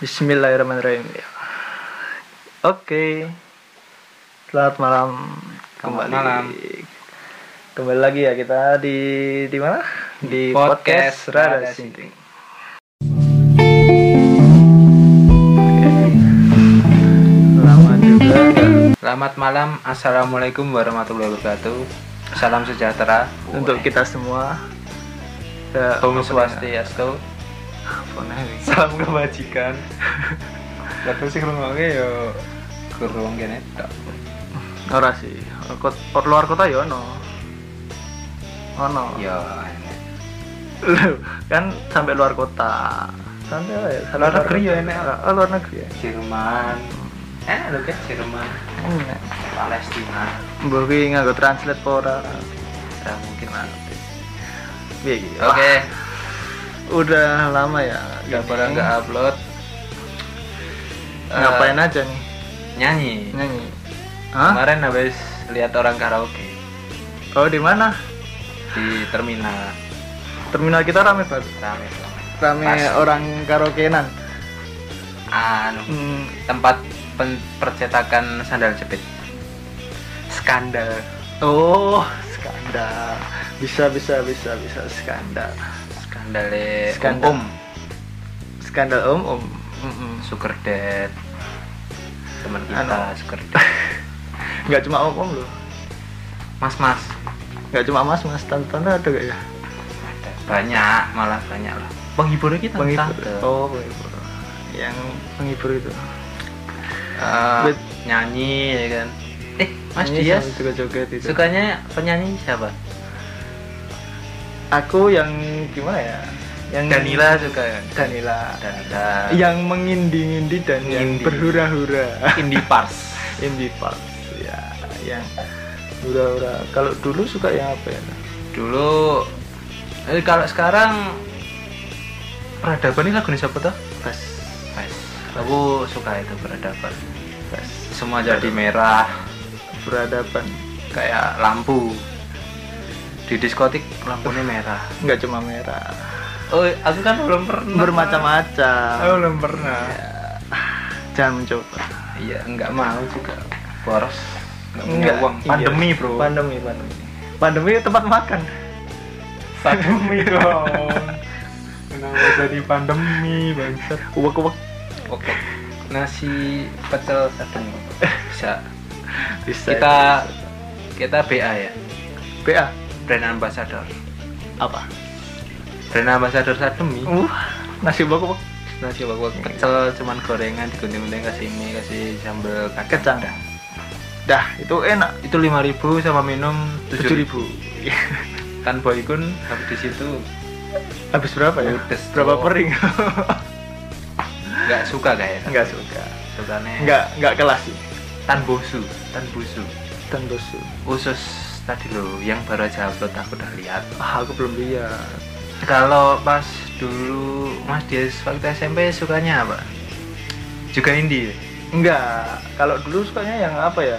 Bismillahirrahmanirrahim. Ya. Oke. Selamat malam Selamat kembali. malam. Kembali lagi ya kita di di mana? Di Podcast podcast, Rada Sinting. Lama juga? Selamat malam, assalamualaikum warahmatullahi wabarakatuh. Salam sejahtera untuk kita semua. Om Swastiastu. Salam kebajikan. Lalu sih ngrungokke yo kurung kene tok. Ora sih. Kot, luar kota ya ono. Ono. Yo. Loh, kan sampai luar kota. Sampai ya? Luar negeri ya, enak. Oh, luar negeri ya. Jerman. Eh, lho kan Jerman, Enak. Palestina. Mbok ki nganggo translate apa ora? Ya mungkin iki? Oke, Udah lama ya. udah ini. pada nggak upload. Ngapain Eh, aja nih? Nyanyi. Nyanyi. Hah? Kemarin habis lihat orang karaoke Oh, di mana? di terminal. Terminal kita rame banget. Rame. Rame Pas. orang karaokean. Anu, Hmm, tempat percetakan sandal jepit skandal Oh, skandal. Bisa bisa bisa bisa skandal. Skandal Skandal. om Skandal om om. Mm-mm. sugar dad teman kita Anu. sugar dad Nggak cuma om om loh. mas mas Nggak cuma mas mas tante tante ada gak ya? Ada. banyak malah banyak lah penghiburnya kita Penghibur. tante. Oh penghibur. Yang penghibur itu. Bet- nyanyi ya kan eh mas sambil juga joget itu. sukanya penyanyi siapa Aku yang gimana ya? Yang Danila suka ya Danila. Danila Yang mengindi-indi dan yang Ngindi. berhura-hura. indie pars Indie pop. Ya, yang hura-hura. Kalau dulu suka yang apa ya? dulu eh, kalau sekarang peradaban ini lagu siapa tuh Pas. Pas. Aku suka itu peradaban. Pas. Semua jadi merah, Peradaban. kayak lampu. Di diskotik lampunya merah. Nggak cuma merah. Oh, aku kan belum pernah. Bermacam-macam. Aku belum pernah. Ya, Jangan mencoba. Iya, enggak mau juga. Boros. Enggak punya uang. iya. Pandemi, Bro. Pandemi, pandemi. Pandemi tempat makan. Pandemi dong. Kenapa jadi pandemi, bangsat? Uwek-uwek Oke. Nasi pecel sadem. Bisa. bisa. Kita bisa. kita BA ya. BA Brand ambassador. apa? Brand ambassador sademi. Uh, nasi uwek-uwek nasi bawang pecel cuman gorengan digunting-gunting kasih mie kasih sambal kacang. Dah. Dah, itu enak. itu 5000 sama minum 7000. 7000 kan boy kun habis di situ Habis berapa ya? Ludes, Berapa pering? nggak suka kayak Enggak suka. sukanya Enggak, enggak kelas sih. tan bosu tan busu Dan dosu. usus tadi lo yang baru aja upload aku udah lihat Ah, aku belum lihat. kalau pas dulu mas Dias waktu SMP sukanya apa juga indie Enggak. Kalau dulu sukanya yang apa ya?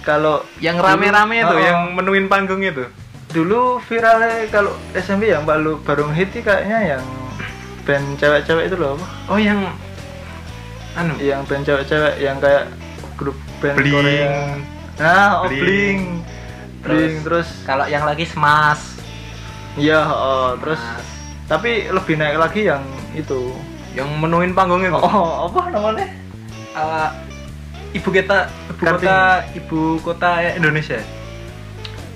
Kalau yang rame-rame itu Oh, yang menuin panggung itu dulu viralnya kalau SMP yang baru baru hit kayaknya yang band cewek-cewek itu loh apa? oh yang anu Yang band cewek-cewek yang kayak grup band Bling. Korea. Nah, oh Bling. Bling. Bling terus kalau yang lagi smash iya, oh, terus tapi lebih naik lagi yang itu. yang menuin panggung itu Oh, apa namanya? Eh, ibu kita ibu Kartini. kota ibu kota Indonesia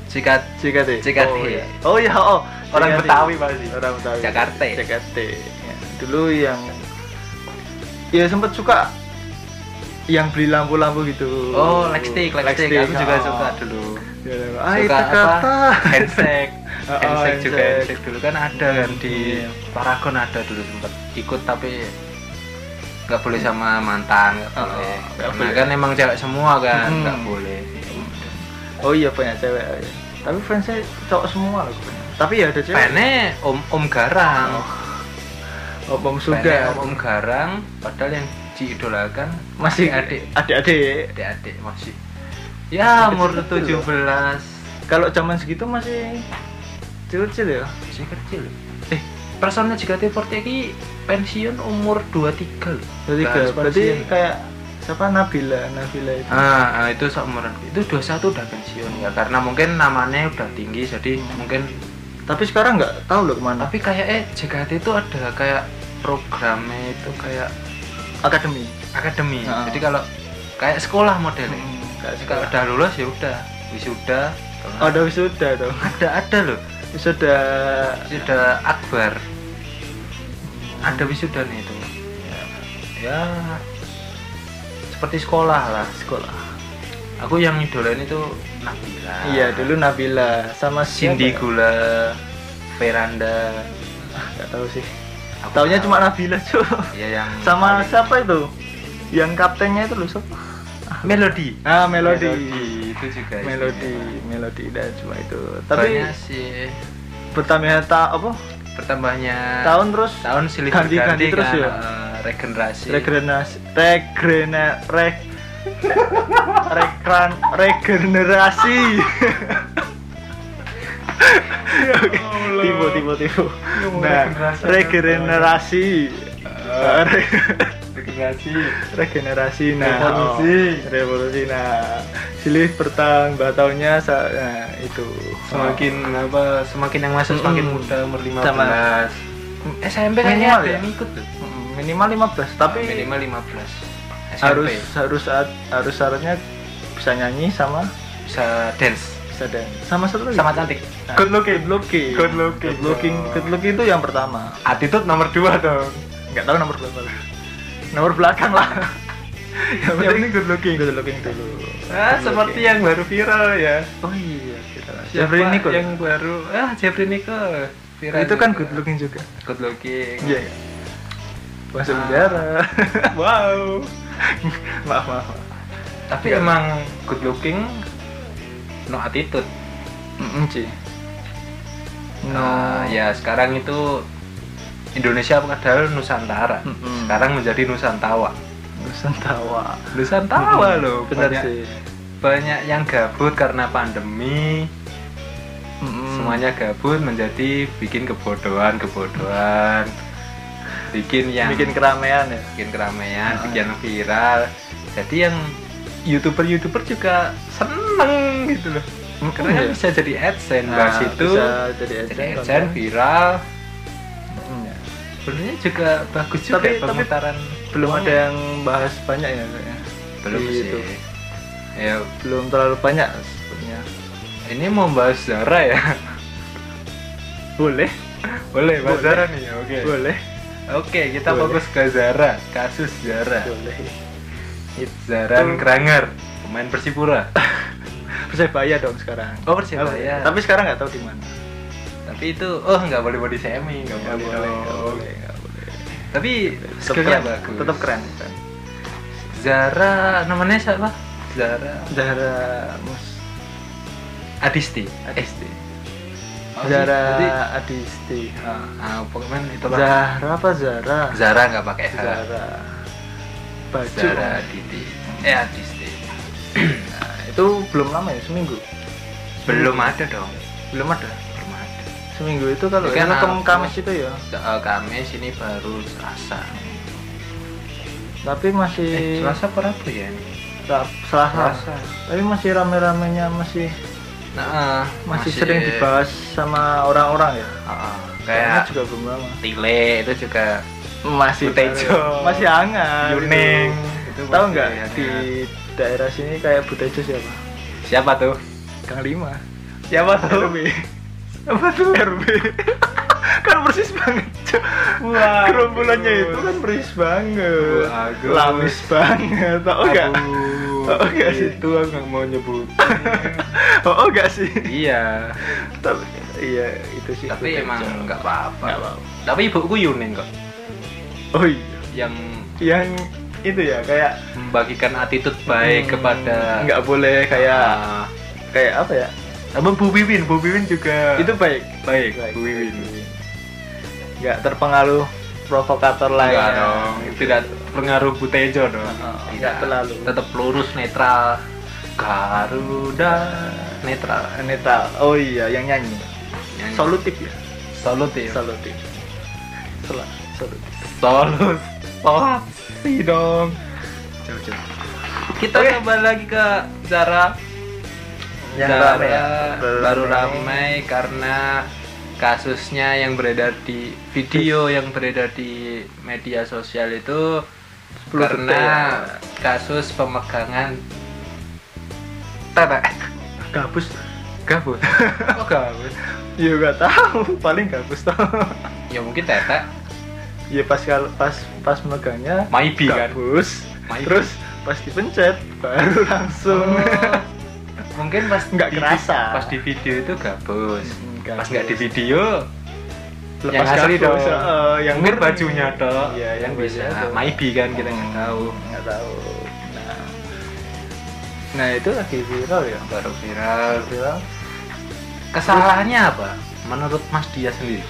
Cikat JKT. JKT. Oh iya, oh, iya, oh. Orang JKT. Betawi pasti. Orang Betawi. Jakarta. Jakarta. Ya, Dulu yang ya sempat suka yang beli lampu-lampu gitu. oh lightstick lightstick aku juga oh. suka dulu Ya, ah, suka apa kata. handshake Oh, handshake juga handshake. dulu kan ada kan di Iya. Paragon ada dulu sempat ikut tapi nggak boleh sama mantan nggak Oh, boleh karena boleh. kan emang cewek semua kan Hmm. nggak boleh Oh iya banyak cewek. ya. Tapi fansnya cowok semua loh. Tapi ya ada cewek. Pene om om garang Oh, Om Pene sudah om, om garang padahal yang diidolakan masih adik adik-adik. adik-adik masih ya umur Kecil-kecil 17 Kalau zaman segitu masih kecil-kecil ya. masih kecil Eh, personnya JKT48 ini pensiun umur 23 loh. Jadi Gak harus berarti pensiun. kayak siapa Nabila, Nabila itu. Ah, ah, itu seumuran itu 21 udah pensiun ya karena mungkin namanya udah tinggi jadi mungkin Tapi sekarang nggak tahu loh ke mana. tapi kayak eh JKT itu ada kayak programnya itu kayak Akademi. akademi Ah. jadi kalau kayak sekolah modelnya Hmm, kalau udah lulus ya udah wisuda. Oh, ada wisuda dong. ada ada loh Wisuda. wisuda akbar ada wisuda nih itu ya, ya seperti sekolah lah sekolah. aku yang idolain itu Nabila Iya, dulu Nabila sama Cindy ya? Gula Veranda Ah, tahu sih. Aku Taunya tahu. cuma Nabila, cuy. ya yang Sama siapa itu? Yang kaptennya itu loh, siapa? Melody Ah, Melody. itu juga Melody, isinya. Melody dan cuma itu. Tapi Banyak sih bertambahnya ta apa? bertambahnya Tahun terus tahun silih ganti-ganti berganti terus kan, ya? eh, regenerasi regenerasi regenera reg rekran regenerasi tipu tipu Ngomong nah regenerasi. Re- regenerasi. Regenerasi nah. Revolusi. oh, revolusi nah. Silih bertambah tahunnya sa- nah, itu. Semakin apa semakin yang masuk semakin Mm-mm. muda umur 15 Sama- SMP kayaknya Minimal ada ya? yang ikut tuh. Mm, minimal 15 tapi minimal 15 SMP harus harus saat harus syaratnya bisa nyanyi sama? Bisa dance. Bisa dance. Sama satu lagi? Sama cantik. Nah, good looking. Good looking. Good looking. good looking. Good looking itu yang pertama. Attitude nomor 2 dong. Nggak tahu nomor berapa nomor belakang lah. Yang Yang penting good looking. Good looking dulu. Ah Good seperti looking. yang baru viral ya. Oh iya kita Jeffrey Nicole yang baru? Ah Jeffrey Nicole viral itu kan juga. good looking juga. Good looking. Iya iya. masuk Ah. penjara wow. Maaf maaf tapi Iya. emang good looking no attitude. Mm, sih. No. Nah, ya sekarang itu Indonesia padahal Nusantara Mm-mm. sekarang menjadi Nusantawa Nusantara Nusantawa loh benar banyak, sih banyak yang gabut karena pandemi Mm-mm. semuanya gabut menjadi bikin kebodohan kebodohan bikin yang bikin keramaian ya bikin keramaian Ah. bikin viral jadi yang youtuber youtuber juga seneng gitu loh karena kan iya. bisa jadi adsense Nah, bahas itu bisa jadi jadi adsense, adsense konten. viral Mm, ya. Sebenarnya juga bagus juga Tapi- tapi pemutaran belum uangnya. ada yang bahas banyak ya kayaknya belum di sih. YouTube. ya belum terlalu banyak sepertinya ini mau bahas Zara ya? Boleh? Boleh bahas Boleh. Zara nih oke. Boleh. Oke kita Boleh. fokus ke Zara kasus Zara. Boleh. Zara Kranger pemain Persipura. Persebaya dong sekarang. Oh, Persebaya. tapi sekarang nggak tahu di mana tapi itu oh nggak boleh body shaming nggak nggak boleh, nggak boleh nggak boleh. Tapi tetap skillnya keren bagus. tetap keren. Kan Zara namanya siapa? Zara Zahra Mus Adisti. Adisti. Oh, Zahra berarti, Adisti. Ah. ah pokoknya itu lah. Zahra apa Zara Zara nggak pakai H. Zara baju. Zara Aditi eh Adisti. Nah, itu belum lama ya seminggu? Belum ada dong. Belum ada seminggu itu kalau Ya kan, yang aku- Kamis itu ya. Eh, Kamis ini baru Selasa. Tapi masih eh, Selasa apa Rabu ya ini? Selasa. Selasa. tapi masih rame-ramenya masih nah, eh, masih, sering dibahas sama orang-orang ya? Ah. kayaknya kayak juga belum lama Tile itu juga masih Butejo. masih hangat Yuning. Itu. itu tahu masih nggak di daerah sini kayak Butejo siapa? Siapa tuh? Kang Lima. Siapa tuh apa tuh? RB kan persis banget. Wah, gerombolannya itu kan persis banget. Bagus. lamis banget. Tau nggak? Oh, enggak sih. itu aku nggak mau nyebut oh, oh enggak sih? Iya. Tapi iya itu sih tapi emang nggak apa-apa. Tapi ibuku Yuning kok. Oh iya. Yang yang itu ya kayak membagikan attitude baik hmm, kepada nggak boleh kayak Ah, kayak apa ya sama Bu Wiwin Bu Wiwin juga itu baik baik, Baik, Bu Wiwin nggak terpengaruh provokator Enggak lainnya dong, tidak pengaruh Butejo dong. Heeh, nggak terlalu. Tetap lurus netral. Garuda netral. netral oh iya yang nyanyi Yang solutif ya solutif. solutif Selah, sorry. solusi dong jauh-jauh kita Oke. kembali lagi ke Zara Yang Zara rame ya? baru ramai karena kasusnya yang beredar di video yang beredar di media sosial itu 10 karena detik kasus pemegangan tetek Gabus. gabus oh gabus Ya nggak tahu, paling gabus tau. ya mungkin tetek ya pas pas pas megangnya maybe kan gabus. Maybe. Terus pas dipencet baru langsung. Oh, mungkin pas Nggak kerasa. pas di video itu gabus Hmm, pas gabus. nggak di video Lepas yang asli dong gabus, eh, yang mungkin murni. bajunya dong Iya, yang yang bisa maybe kan kita nggak Hmm, tahu Nggak tahu. Nah. Nah, itu lagi viral ya. baru viral Viral. kesalahannya apa menurut Mas Dia sendiri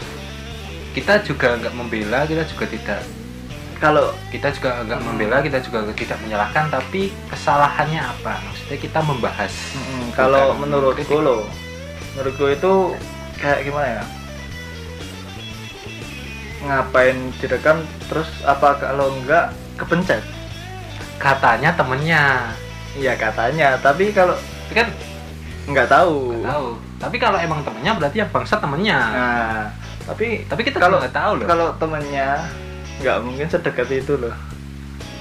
kita juga nggak membela kita juga tidak Kalau kita juga nggak Hmm. membela kita juga tidak menyalahkan tapi kesalahannya apa maksudnya kita membahas Mm, kalau Bukan menurutku kritik. loh, menurutku itu kayak gimana ya? Ngapain direkam terus apa kalau enggak kepencet? katanya temennya Iya katanya, tapi kalau kan nggak tahu. nggak tahu tapi kalau emang temennya berarti yang bangsa temennya Nah, tapi tapi kita kalau kalau nggak tahu loh kalau temennya nggak mungkin sedekat itu loh.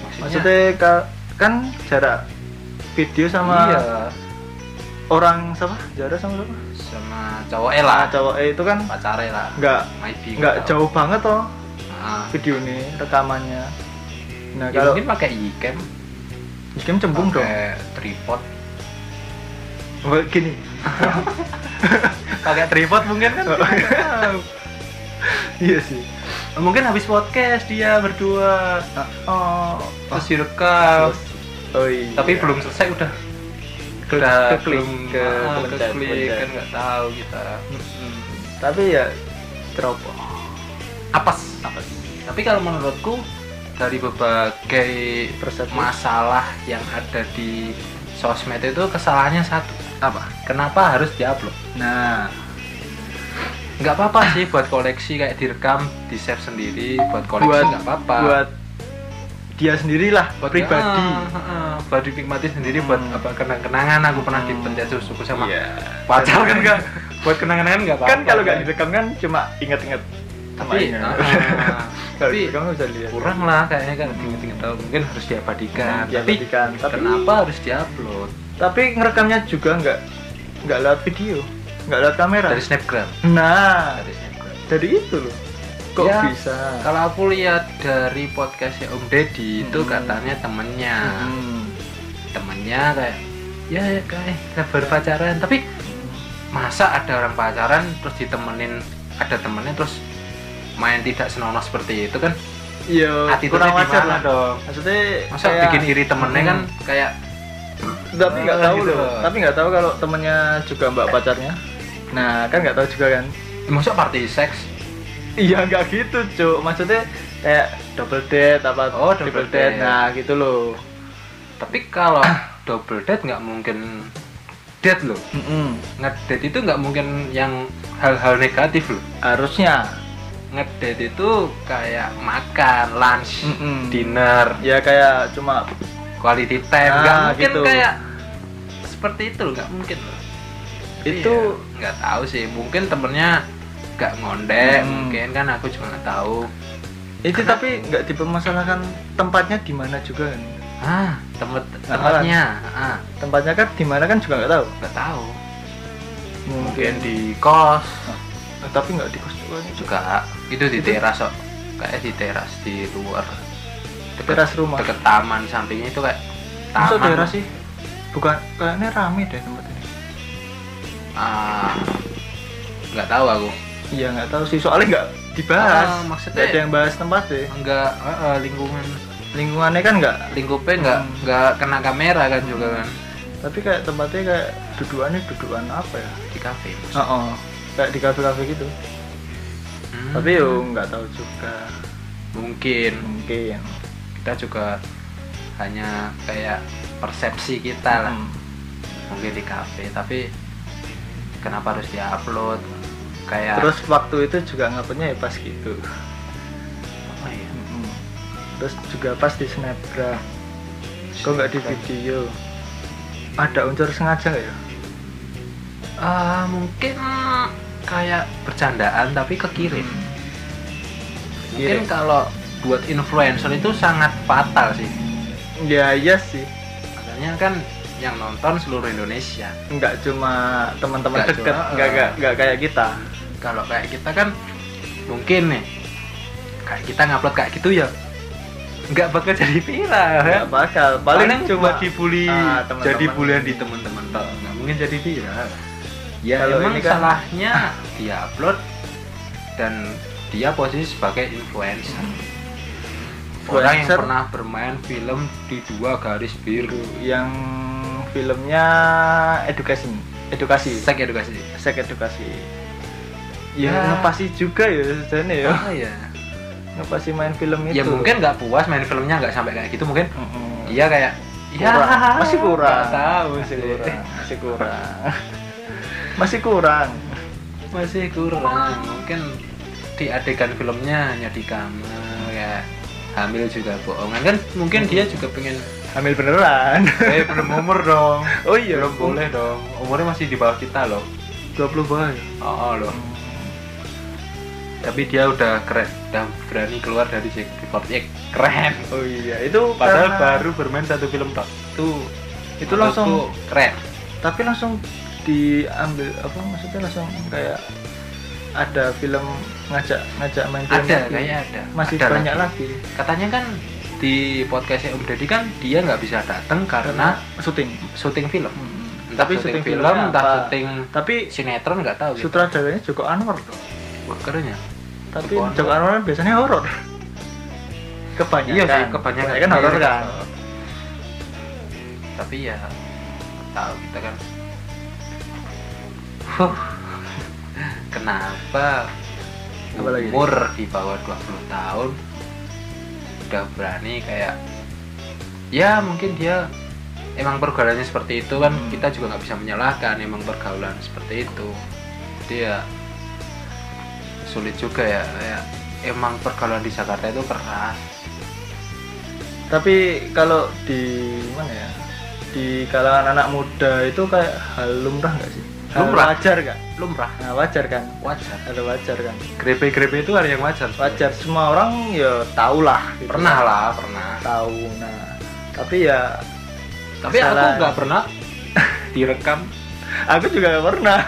maksudnya, Maksudnya ka- kan jarak video sama iya orang sama jarak sama siapa? sama cowok lah Nah, cowok itu kan pacare lah nggak nggak jauh banget toh Ah. video ini rekamannya. Nah ya, kalau mungkin pakai iCam game cembung dong. tripod Oh, gini. pakai tripod mungkin kan iya sih. mungkin habis podcast dia berdua Oh, terus direkam oh iya. tapi belum selesai udah Ke- udah keklik, belum ke- ah, kepencet. kan nggak tahu kita Mm-mm. Tapi ya teropong. apes tapi kalau menurutku dari berbagai Persepsi. masalah yang ada di sosmed itu kesalahannya satu Apa? kenapa harus diupload Nah, nggak apa-apa sih buat koleksi kayak direkam di save sendiri. Buat koleksi buat nggak apa-apa. buat dia sendirilah buat pribadi. Ah. buat dinikmati sendiri buat Hmm. apa kenang-kenangan. Aku pernah dipencet susuku sama Iya. pacar kan nggak buat kenang-kenangan nggak apa-apa Kan kalau nggak direkam kan cuma inget-inget tapi tapi direkam bisa lihat. kurang lah kayaknya kan inget-inget tahu. Mungkin harus diabadikan. Hmm, tapi. Tapi- kenapa harus diupload? Tapi ngerekamnya juga nggak nggak lewat video, nggak lewat kamera. dari snapgram Nah, dari snapgram dari itu loh. Kok Ya, bisa? kalau aku lihat dari podcastnya Om Deddy itu Hmm. katanya temennya Hmm. temennya kayak ya ya, kayak kita baru pacaran tapi masa ada orang pacaran terus ditemenin ada temennya terus main tidak senonoh seperti itu kan Iya, kurang wajar lah. dong Maksudnya masa kayak- bikin iri temennya kan Hmm. kayak tapi nggak Ah, tahu gitu loh. loh. Tapi nggak tahu kalau temennya juga mbak pacarnya. Nah, kan nggak tahu juga kan. masa party seks Iya nggak gitu, cuk. Maksudnya kayak double date apa Oh, double date. Nah, gitu loh. tapi kalau double date nggak mungkin date loh Mm-mm. ngedate itu nggak mungkin yang hal-hal negatif loh Harusnya. ngedate itu kayak makan lunch Mm-mm. dinner Ya kayak cuma quality time Nah, nggak mungkin gitu. kayak seperti itu loh nggak mungkin loh Itu- Iya, nggak tahu sih mungkin temennya nggak ngondek Hmm. mungkin kan aku juga nggak tahu itu tapi nggak dipermasalahkan tempatnya di mana juga kan. ah tempat Nah, tempatnya ah Tempatnya kan di mana kan juga nggak tahu. nggak tahu Mungkin mungkin di kos Eh, tapi nggak di kos juga. juga itu di teras kok kayak di teras di luar deket, Teras rumah. deket taman sampingnya itu kayak Masa taman daerah sih? Bukan kayaknya rame deh tempat ah nggak tahu aku Iya nggak tahu sih soalnya nggak dibahas. Ah, maksudnya- Nggak ada yang bahas tempat deh. enggak eh, eh, lingkungan Lingkungannya kan nggak. lingkupnya nggak Hmm. nggak kena kamera kan juga kan Tapi kayak tempatnya kayak dudukannya dudukan apa ya? di kafe Oh, oh. kayak di kafe-kafe gitu. Hmm. Tapi yo nggak tahu juga. mungkin Mungkin. kita juga hanya kayak persepsi kita lah Hmm. mungkin di kafe tapi kenapa harus diupload? Kayak Terus waktu itu juga nguploadnya ya pas gitu. terus juga pas di snapgram kok nggak di video? Ada unsur sengaja nggak ya? Ah, mungkin kayak bercandaan tapi kekirim mungkin Kirim. kalau buat influencer itu sangat fatal sih. Ya iya sih. Makanya kan yang nonton seluruh Indonesia. Nggak cuma teman-teman cuma, nggak nggak nggak kayak kita. Kalau kayak kita kan mungkin nih kayak kita ngupload kayak gitu ya nggak bakal jadi viral ya. Nggak bakal. Paling, cuma dibully ah, jadi bulian di teman-teman toh nggak mungkin jadi viral. Ya Kalau emang ini kan- salahnya dia upload dan dia posisi sebagai influencer. Orang yang pernah bermain film di dua garis biru. Yang filmnya edukasi edukasi. Sek edukasi. Sek edukasi. Ya, Ya. ngepasi juga ya sebenarnya ya. Oh iya. Ngepasi main film itu. ya mungkin nggak puas main filmnya nggak sampai kayak gitu mungkin Mm-mm. dia kayak ya Kurang. masih kurang. Tahu masih sih. kurang masih kurang. Masih kurang. Masih kurang. Mungkin di adegan filmnya hanya di kamar ya. Hamil juga bohongan. Kan mungkin dia juga pengen hamil beneran. Eh belum umur dong. Oh iya. Belum boleh dong. Umurnya masih di bawah kita loh. 20 bawah ya? oh, oh loh. Tapi dia udah keren. Udah berani keluar dari JKT48 keren. Oh iya. Itu padahal karena- baru bermain satu film tok itu itu langsung keren. Tapi langsung diambil apa maksudnya langsung kayak ada film ngajak ngajak main film ada lagi. kayaknya ada. Masih Ada banyak lagi. lagi, katanya kan di podcastnya Om Deddy kan dia nggak bisa datang karena syuting syuting film Hmm. entah Tapi syuting syuting film entah syuting tapi sinetron nggak tahu gitu. sutradaranya Joko Anwar dong Wah, keren ya tapi Joko Anwar. Joko Anwar biasanya horor kebanyakan iya sih kebanyakan kan horor kan tapi ya tahu kita kan Huh. kenapa Apa lagi? umur di bawah 20 tahun udah berani kayak ya mungkin dia emang pergaulannya seperti itu kan Hmm. kita juga nggak bisa menyalahkan emang pergaulan seperti itu. Jadi ya sulit juga ya kayak emang pergaulan di Jakarta itu keras. Tapi kalau di mana ya di kalangan anak muda itu kayak hal lumrah nggak sih Lumrah. wajar nggak? Lumrah nah wajar kan? Wajar. Ada wajar kan? Grepe-grepe itu ada yang wajar wajar. Semua orang ya tahu lah gitu. pernah lah pernah. Tahu nah. Tapi ya tapi aku Kesalahan. nggak pernah. Direkam. Aku juga nggak pernah.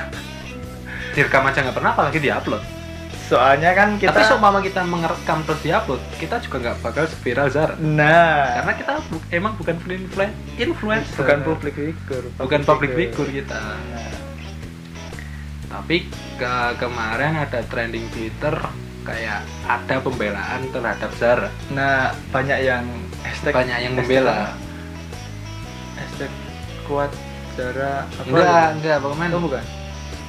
Direkam aja nggak pernah apalagi diupload. Soalnya kan kita tapi seumpama kita mengerekam terus diupload kita juga nggak bakal viral Zara nah. Karena kita bu- emang bukan influen influencer. Bukan public figure bukan public figure kita. Nah, tapi ke kemarin ada trending Twitter kayak ada pembelaan terhadap Zara. Nah banyak yang hashtag banyak yang membela. Hashtag kuat Zara apa? Enggak ya? enggak pokoknya oh bukan.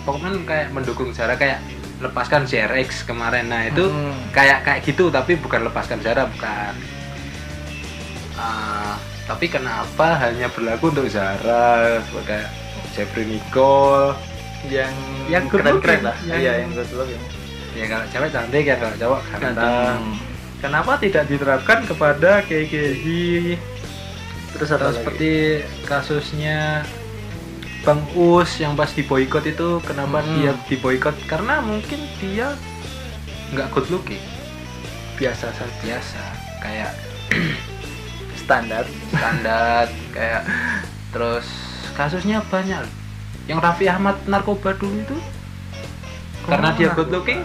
Pokoknya kayak mendukung Zara kayak lepaskan CRX kemarin. Nah itu Hmm. kayak kayak gitu tapi bukan lepaskan Zara bukan. Ah, tapi kenapa hanya berlaku untuk Zara? Sebagai Jeffrey Nicole yang Yang keren keren lah. yang- iya yang good looking ya kalau cewek cantik ya kalau cowok ganteng. Kenapa tidak diterapkan kepada KKI terus atau lagi? seperti kasusnya Bang Us yang pas diboykot itu kenapa Hmm. dia diboykot karena mungkin dia nggak good looking. Biasa saja. Biasa. Kayak standar. Standar kayak terus kasusnya banyak yang Raffi Ahmad narkoba dulu itu? Karena dia good looking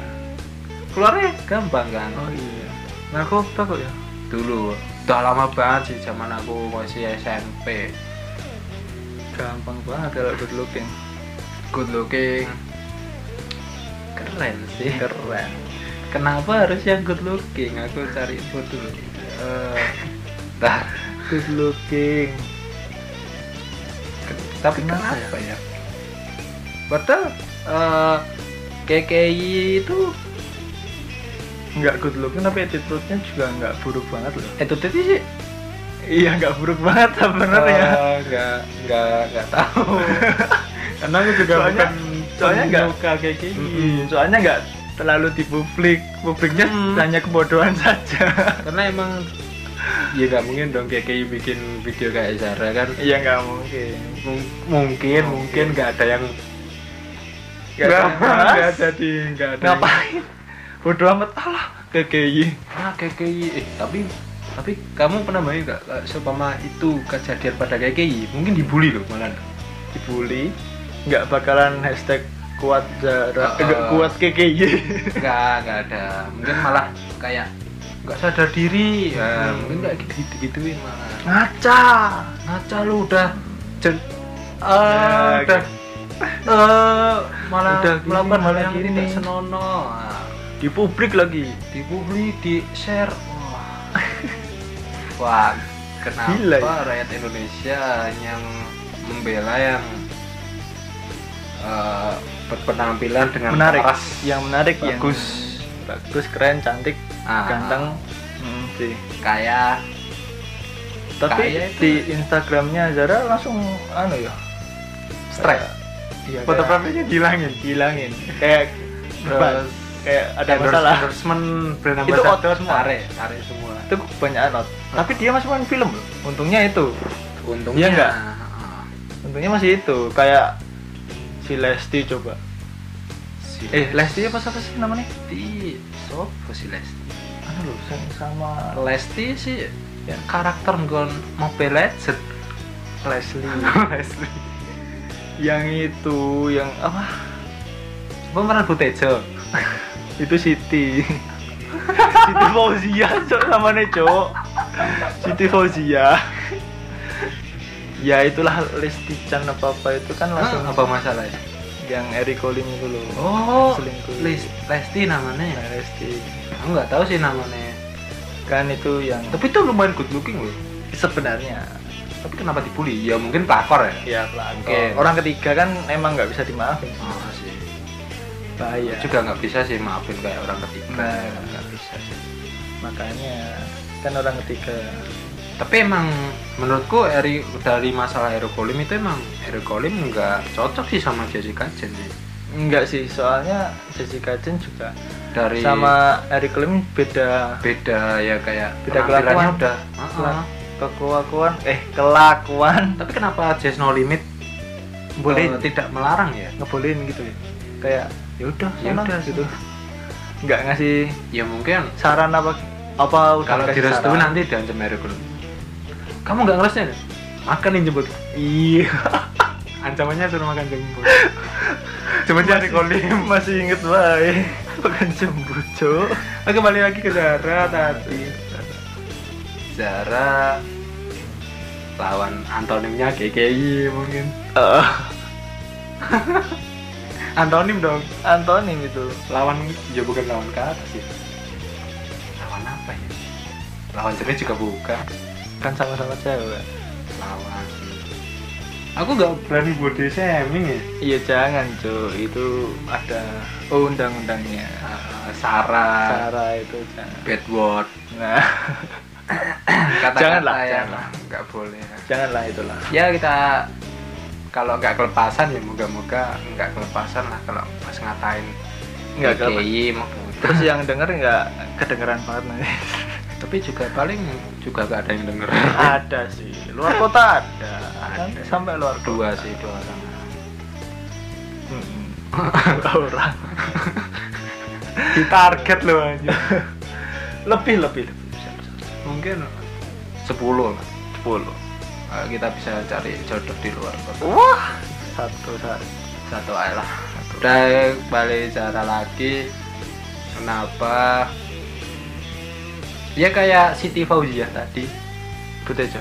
keluarnya gampang kan? Oh iya. Narkoba kok ya? Dulu. Udah lama banget sih zaman aku masih SMP gampang banget kalau good looking good looking keren sih. Keren. Kenapa harus yang good looking aku cari info dulu Eh, nah, good looking tapi Kenapa kenapa, ya? Padahal eh, KKI itu nggak good looking tapi attitude-nya juga nggak buruk banget loh. Itu tadi sih iya nggak buruk banget sebenarnya. Eh, nggak nggak nggak tahu. Karena aku juga Soalnya- bukan soalnya nggak- KKI Mm-mm, soalnya nggak terlalu di publik. Publiknya Hmm. hanya kebodohan saja. Karena emang ya nggak mungkin dong kayak kayak bikin video kayak Zara kan. Iya nggak mungkin. Mung- mungkin mungkin. nggak ada yang Nggak nggak ada. jadi nggak ada ngapain? Bodoh amat. Alah KKI ah KKI eh tapi tapi kamu pernah bayangin nggak seumpama itu kejadian pada KKI mungkin dibully loh malah dibully? Nggak bakalan hashtag kuat Zara Uh, eh, uh. kuat KKI nggak nggak ada. Mungkin malah kayak nggak sadar diri. Ya Hmm. mungkin nggak gitu gitu gituin malah. Ngaca. Ngaca lu udah jen Ya, eh udah eh malah Udah gini, melakukan hal malah yang gini. tidak senonoh. Nah, di publik lagi. Di publik di share. Wah. Wah kenapa Gila ya. rakyat Indonesia yang membela yang eh, berpenampilan dengan menarik. paras yang menarik bagus yang bagus. keren cantik Ah, ganteng. Hmm, sih kayak tapi Kayak itu- di Instagramnya Zara langsung anu ya? Strike iya, foto profilnya dihilangin? Hilangin kayak terus kayak ada masalah. endorsement brand Itu ambassador semua. tarik tarik semua. Itu kebanyakan out tapi dia masih main film. Loh untungnya itu. Untungnya Iya nggak? ah, untungnya masih itu. Kayak si Lesti coba. Si eh Lesti. Apa siapa sih namanya? Lesti sopo si Lesti? Anu loh sama Lesti sih ya. karakter nggon Mobile Legend Leslie. Leslie yang itu yang apa? Pemeran Butejo itu Siti. Siti Fauzia cok namanya cok. Siti Fauzia. Ya itulah Lesti Chan apa apa itu kan langsung apa masalahnya yang Eric Colim itu loh. Oh selingkuh. Les- Lesti namanya Nah, Lesti. Aku nggak tahu sih namanya. Kan itu yang tapi itu lumayan good looking loh. Sebenarnya tapi kenapa dibully? Ya mungkin pelakor ya. Ya pelakor. Oke. orang ketiga kan emang nggak bisa dimaafin. Oh, sih. Bahaya. Juga nggak bisa sih maafin kayak orang ketiga. Nah. nggak bisa sih. Makanya kan orang ketiga. Tapi emang menurutku Eri dari masalah Eri Kolim itu emang Eri Kolim nggak cocok sih sama Jessica Chen sih enggak sih soalnya Jessica Chen juga dari sama Eric Lim beda beda ya kayak Beda kelakuan. udah. Kelak- Heeh. Kelakuan eh kelakuan. Tapi kenapa Just No Limit Boleh. eh, tidak melarang ya? ngebolehin gitu ya? Kayak ya udah Ya udah, gitu. nggak ngasih ya mungkin. saran apa apa udah kalau direstui nanti diancam Kolim kamu nggak ngerasnya makan nih jemput. Iya. Ancamannya suruh makan jemput. Cuma cari Kolim masih inget baik bukan jembut cok Oke balik lagi ke Zara tadi Zara lawan antonimnya KKI mungkin. Eh, antonim dong. Antonim itu. Lawan ya bukan lawan kata sih lawan apa ya? Lawan jenis juga bukan. Kan sama-sama cewek. Lawan. Aku nggak berani body shaming ya. Iya jangan cok itu ada oh, undang-undangnya. Ah, Sarah, Sarah itu jangan bad word. Nah kata-kata Janganlah, yang janganlah. nggak boleh. Janganlah itulah. Ya kita kalau nggak kelepasan ya moga-moga nggak kelepasan lah kalau pas ngatain nggak kelepas. KKI moga-moga. terus yang denger nggak kedengeran banget nanti tapi juga paling juga gak ada yang denger. Ada sih. Luar kota ada, Ada. sampai luar dua kota. sih dua orang. Mm-mm. Dua orang. Ditarget loh aja lebih lebih lebih mungkin 10 lah sepuluh. Eh, kita bisa cari jodoh di luar kota. Wah! Satu satu satu aja lah. Udah balik cara lagi kenapa? Ya kayak Siti Fauzia tadi Butejo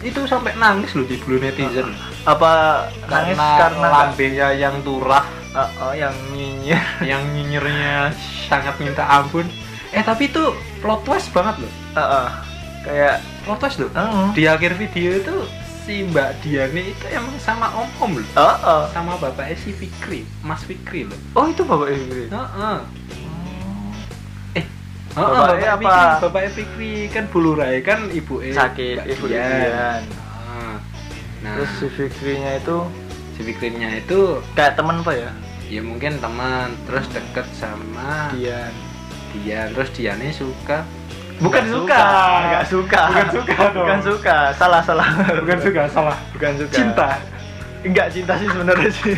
itu sampai nangis loh di blue netizen. Apa nangis karena, karena lambenya yang turah. Oh, oh, yang nyinyir. Yang nyinyirnya sangat minta ampun eh tapi itu plot twist banget loh. Ah, ah. kayak plot twist loh. Oh, di akhir video itu si Mbak Diani itu emang sama Om Om loh. Oh, oh. sama bapaknya si Fikri Mas Fikri loh. Oh itu bapak ibu Heeh. Eh, Bapaknya Bapak apa? Fikri, Bapaknya Fikri. Kan bulurai kan ibu eh sakit Mbak ibu Dian. Dian. Ah. Nah, terus si Fikrinya itu? Si Fikrinya itu kayak teman apa ya? Ya mungkin teman terus deket sama Dian Dian terus Diannya suka. Bukan Nggak suka. nggak suka. Bukan suka dong. bukan suka. Salah salah. Bukan suka salah. Bukan suka. Cinta. Enggak cinta sih sebenarnya sih.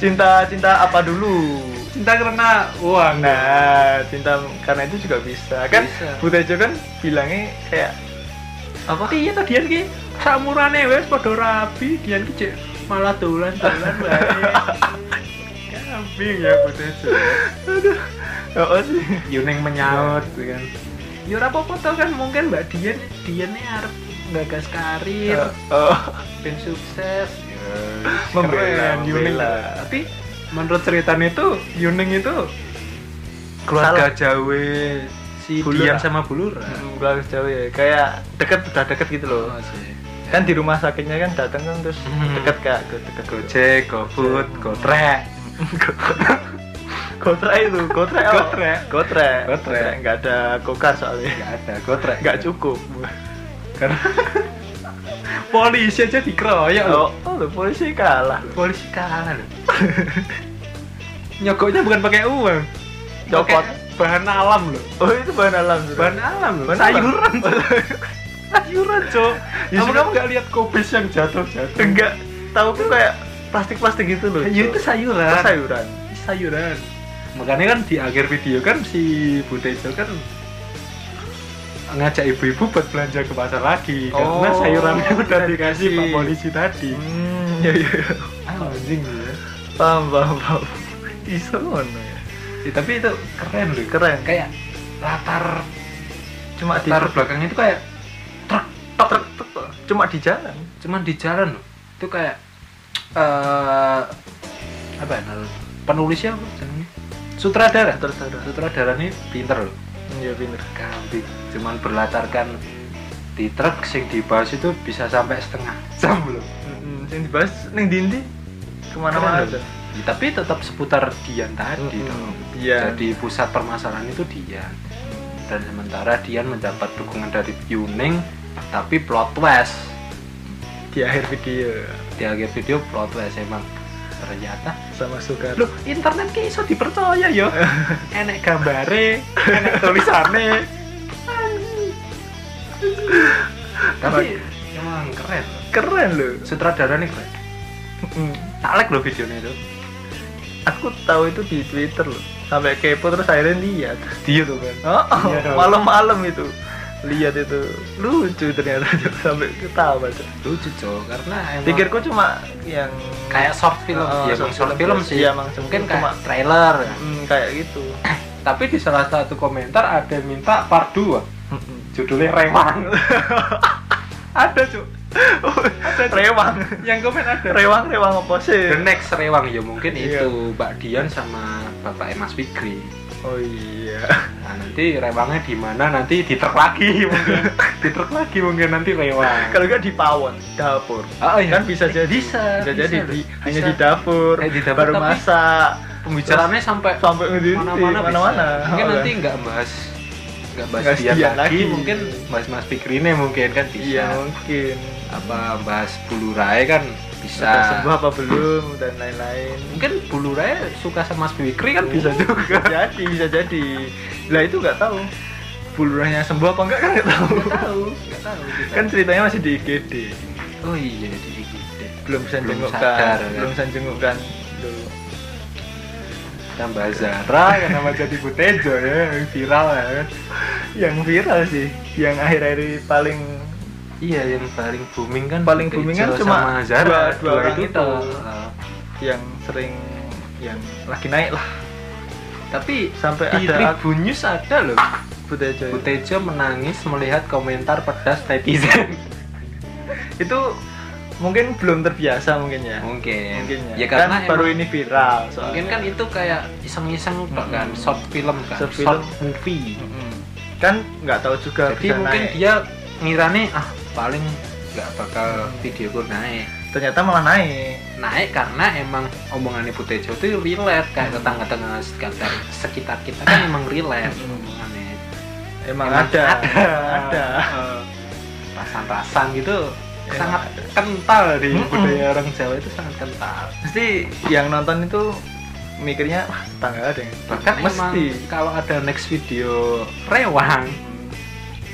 Cinta cinta apa dulu? Cinta karena uang. Nah cinta karena itu juga bisa. Kan Bisa. Butejo kan bilangnya kayak apa? Iya tadi dian ki samurane wes padha rabi dian ki cek malah dolan dolan bae kambing ya Butejo oh sih? Yuning menyaut gitu kan. Ya ora apa-apa tau kan. Mungkin Mbak Dian Dian nih arep gagas karir. Oh. Ben sukses. Ya, Membela, keren, Yuning. tapi menurut ceritanya itu Yuning itu keluarga Jawa si. Dian sama Bulura. Bukan jauh ya kayak deket udah deket gitu loh. Oh, sih. kan di rumah sakitnya kan datang kan terus Hmm. deket kak. Deket Gojek, GoFood, Gotrek Gotrek itu, gotrek apa? Gotrek. Gotrek. Gotrek. Nggak ada kokar soalnya. Gak ada, Gotrek Nggak cukup. Karena polisi aja dikeroyok loh Oh, oh, loh, polisi kalah. loh. Polisi kalah loh Nyogoknya bukan pakai uang Copot. Bahan alam loh Oh, itu bahan alam. Bahan alam loh Bahan. Sayuran. Sayuran cok Ya Kamu kamu gak lihat kobis yang jatuh-jatuh Enggak. Tahu kayak plastik-plastik gitu loh. Ya itu sayuran Oh, sayuran. sayuran makanya kan di akhir video kan si Butejo kan ngajak ibu-ibu buat belanja ke pasar lagi karena Oh, sayurannya udah udah dikasih dikasih. pak polisi tadi Hmm, ya ya. anjing ya. Paham, paham, paham. Iso ngono ya. Ya, tapi itu keren loh Keren. kayak latar Cuma di latar belakangnya itu kayak truk truk, truk, truk. Cuma di jalan. cuman di jalan loh itu kayak eh apa ya penulisnya apa jenengnya sutradara ada. sutradara ini pinter loh Iya bener. kambing cuman berlatarkan di truk sing dibahas itu bisa sampai setengah jam loh Mm-mm, Yang dibahas neng dindi ke mana-mana. Ya, tapi tetap seputar Dian tadi Mm-mm. dong Iya. jadi pusat permasalahan itu Dian dan sementara Dian mendapat dukungan dari Yuning tapi plot twist Di akhir video di akhir video plot twist emang ternyata sama Sukar. loh internet ki iso dipercaya yo enek gambare enek tulisane tapi emang keren keren loh. sutradara nih keren Mm. tak like loh videonya itu Aku tahu itu di Twitter loh. Sampai kepo terus akhirnya lihat. dia tuh kan Oh, oh, malam-malam itu lihat itu lucu ternyata sampai ketawa Cok. lucu cok karena emang Pikirku cuma yang kayak short film Oh, ya short short film, film sih emang mungkin cuma- kayak trailer Hmm, kayak gitu. tapi di salah satu komentar ada yang minta part 2 Mm-mm. judulnya Rewang ada cok Rewang. yang komen ada Rewang rewang apa sih? the next Rewang ya mungkin Iya. itu Mbak Dian sama Bapak Emas Fikri Oh iya. nanti Rewangnya di mana nanti di truk lagi mungkin di truk lagi mungkin nanti Rewang Kalau nggak di pawon, dapur. oh, iya. Kan bisa jadi bisa bisa jadi loh. di, Bisa. hanya di dapur, Eh, di dapur, baru tapi- masak pembicaraannya sampai sampai mana-mana bisa. mana-mana. mungkin Oh, nanti nggak bahas nggak bahas Dian lagi, lagi. mungkin bahas Mas Fikrine mungkin kan bisa Iya mungkin. apa bahas Bulu Rai kan bisa sembuh apa belum dan lain-lain. mungkin Bulu Rai suka sama Mas Fikri kan bisa juga Bisa jadi, bisa jadi. Lah itu nggak tahu. Bulurahnya sembuh apa enggak kan nggak tahu. nggak tahu nggak tahu kita. Kan ceritanya masih di IGD. oh iya di IGD Belum bisa jenguk kan. Belum bisa jenguk kan. Dulu. tambah Zara kenapa jadi Butejo ya yang viral ya kan Yang viral sih, yang akhir-akhir paling iya yang paling booming kan Paling booming kan sama cuma Zara dua- dua orang itu itu. Uh, yang sering yang lagi naik lah tapi sampai di ada Tribun News ada loh Butejo. Butejo menangis melihat komentar pedas netizen itu mungkin belum terbiasa mungkin ya mungkin mungkin ya, ya karena kan baru ini viral soalnya. mungkin kan itu kayak iseng-iseng tok kan Mm-mm. short film kan Short short, film. movie Mm-mm. kan nggak tahu juga jadi bisa mungkin naik dia ngirane ah paling nggak bakal Hmm. videoku naik ternyata malah naik naik karena emang omongannya Butejo itu relate kayak Hmm. tetangga-tetangga sekitar sekitar kita kan emang relate Hmm. omongannya emang, Emang ada ada ada Eh, rasan-rasan gitu Emang sangat ada. kental di Mm-mm. budaya orang Jawa itu sangat kental pasti yang nonton itu mikirnya wah tetangga ada yang bahkan mesti kalau ada next video rewang Hmm,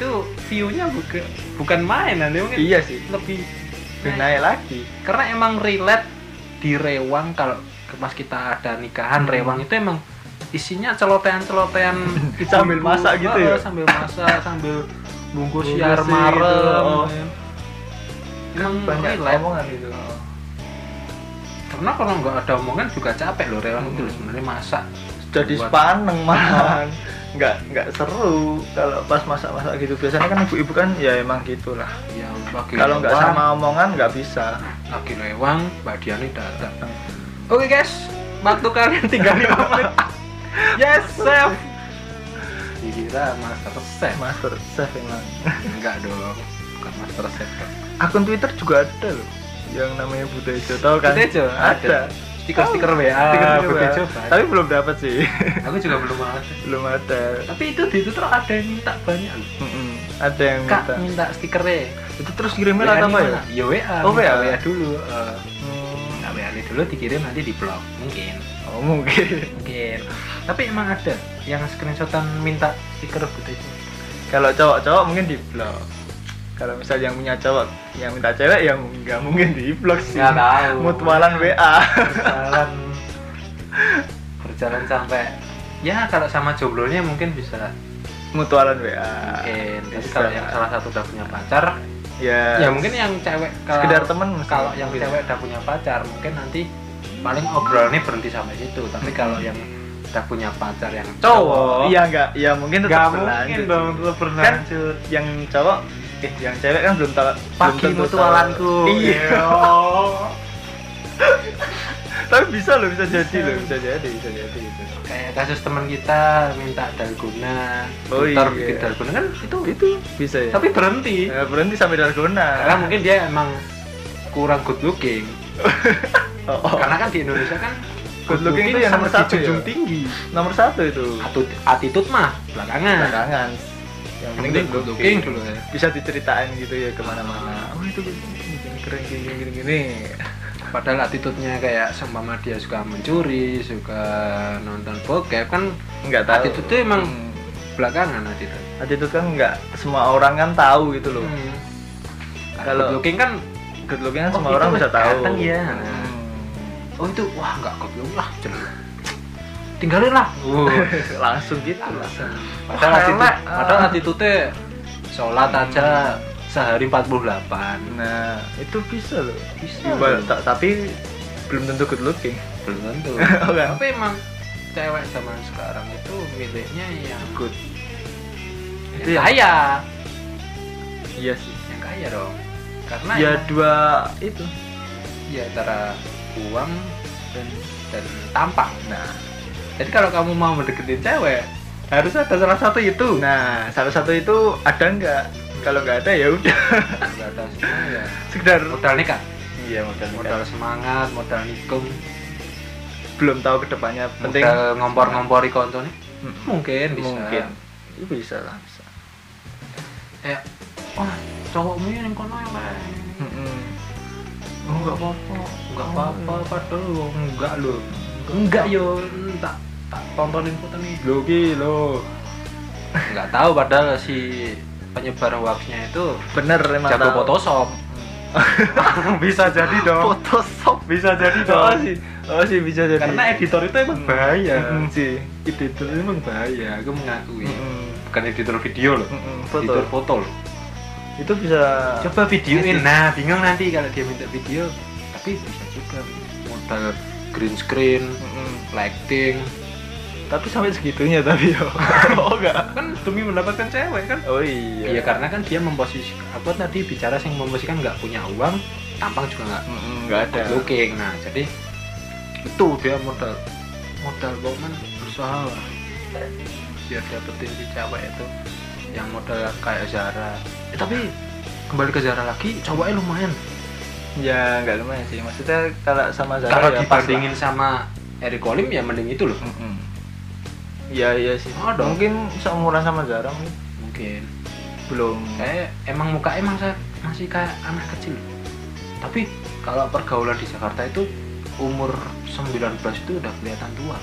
itu view-nya bukan bukan mainan ya mungkin iya sih lebih lebih naik lagi karena emang relate di rewang kalau pas kita ada nikahan Hmm. rewang itu emang isinya celotehan-celotehan. Sambil masak gitu ya? sambil masak sambil bungkus siar gitu, marem oh. emang banyak relate omongan itu karena kalau nggak ada omongan juga capek loh rewang itu loh sebenarnya masak jadi sepaneng malahan nggak nggak seru kalau pas masak-masak gitu. Biasanya kan ibu-ibu kan ya emang gitulah. Ya kalau nggak sama omongan nggak bisa. Lagi rewang mbak Diani datang oke guys. Waktu kalian tinggal 5 menit. Yes chef. Dikira master chef. Master chef emang. Enggak dong. Bukan master chef dong. akun twitter juga ada loh yang namanya Butejo. Tahu kan? Butejo? ada. Ada. Stiker-stiker WA Stiker-stiker Butejo WA. banyak. tapi belum dapat sih. Aku juga belum ada. Belum ada. Tapi itu di itu terus ada yang minta banyak loh. Mm-mm. ada yang kak minta. minta stikernya itu terus kirimnya lewat apa ya? Ya WA Oh, WA. WA dulu. Eh, Hmm. WA dulu dikirim nanti di blog. Mungkin. Oh mungkin. Mungkin. Tapi emang ada yang screenshotan minta stiker Butejo kalau cowok-cowok mungkin di blog kalau misal yang punya cowok yang minta cewek yang nggak mungkin di blog sih. Nggak tahu. mutualan WA berjalan berjalan sampai ya kalau sama jomblonya mungkin bisa. Mutualan WA mungkin Bisa. kalau yang salah satu udah punya pacar ya. ya mungkin yang cewek kalau sekedar temen kalau yang mungkin. cewek udah punya pacar mungkin nanti paling obrolannya berhenti sampai situ. Tapi kalau yang udah punya pacar yang cowok. iya nggak. Ya mungkin tetap mungkin berlanjut dong sih. tetap kan berlanjut. yang cowok eh yang cewek kan belum tahu pagi mutualanku. iya. Oh. tapi bisa loh bisa jadi loh bisa jadi bisa jadi gitu. Kayak kasus teman kita minta dalgona Oh, iya. bikin dalgona kan itu itu bisa ya. Tapi berhenti. Ya, berhenti sampai dalgona. Karena mungkin dia emang kurang good looking. Oh, oh. karena kan di Indonesia kan Good looking itu yang nomor satu ya? tinggi. Nomor satu itu. Atut- attitude mah belakangan. Belakangan yang penting good looking dulu ya. bisa diceritain gitu ya ke mana-mana. Oh itu keren gini gini gini padahal attitude-nya kayak seumpama dia suka mencuri suka nonton bokep kan nggak tahu. attitude itu emang Hmm. belakangan attitude. Attitude kan nggak semua orang kan tahu gitu loh. Hmm. Kalau- good looking kan good looking kan Oh, semua orang bisa tahu. ya. Hmm. oh itu wah nggak good looking lah jelek tinggalin lah. Langsung gitu. Wah, Padahal attitude, elek. padahal attitude sholat aja sehari 48 nah. Itu bisa loh Bisa Iba- loh. ta- tapi belum tentu good looking. Belum tentu. Tapi emang cewek zaman sekarang itu miliknya yang good. yang Itu ya? kaya. Iya sih. Yang kaya dong. Karena ya dua itu. ya antara uang dan dan tampang nah jadi kalau kamu mau mendeketin cewek harus ada salah satu itu. Nah salah satu itu ada nggak? Kalau nggak ada ya udah. Nggak ada semua ya. Sekedar modal nikah? Iya modal modal semangat modal nikung. Belum tahu ke depannya penting modal ngompor-ngompori konco nih? Hmm. mungkin bisa. Mungkin. Itu bisa lah bisa. Kayak wah cowokmu yang kono yang Mm-mm. oh enggak apa-apa. Enggak apa-apa padahal lo enggak lo enggak yo. Tak tak tontonin foto nih. Lo ki lo enggak tahu padahal si penyebar hoaxnya itu bener emang jago tahu. Photoshop. Bisa jadi dong. Photoshop. Bisa jadi oh sih. Oh sih bisa jadi. Karena editor itu emang bahaya. Mm-mm, sih. Editor itu emang bahaya. Aku mengakui. Mm-mm. bukan editor video loh. Mm-mm, editor foto. foto loh. Itu bisa coba videoin. nah bingung nanti kalau dia minta video. Tapi bisa juga. Modal green screen Mm-mm. lighting tapi sampai segitunya tapi yo. Oh enggak. Kan demi mendapatkan cewek kan? Oh iya. Iya karena kan dia memposisi apa tadi bicara yang memposisikan nggak punya uang tampang juga nggak nggak ada. looking. Nah jadi itu dia modal modal Bowman berusaha lah. Biar dapetin si cewek itu yang modal kayak Zara. Eh, tapi kembali ke Zara lagi cowoknya lumayan. Ya nggak lumayan sih. Maksudnya kalau sama Zara kalau ya dibandingin sama Eric Olim ya mending itu loh. Lah. Mm-mm. Iya iya sih. Oh, dong. mungkin seumuran sama Zara mungkin. Mungkin. Belum. Kayak emang muka emang saya masih kayak anak kecil. Tapi kalau pergaulan di Jakarta itu umur 19 itu udah kelihatan tua.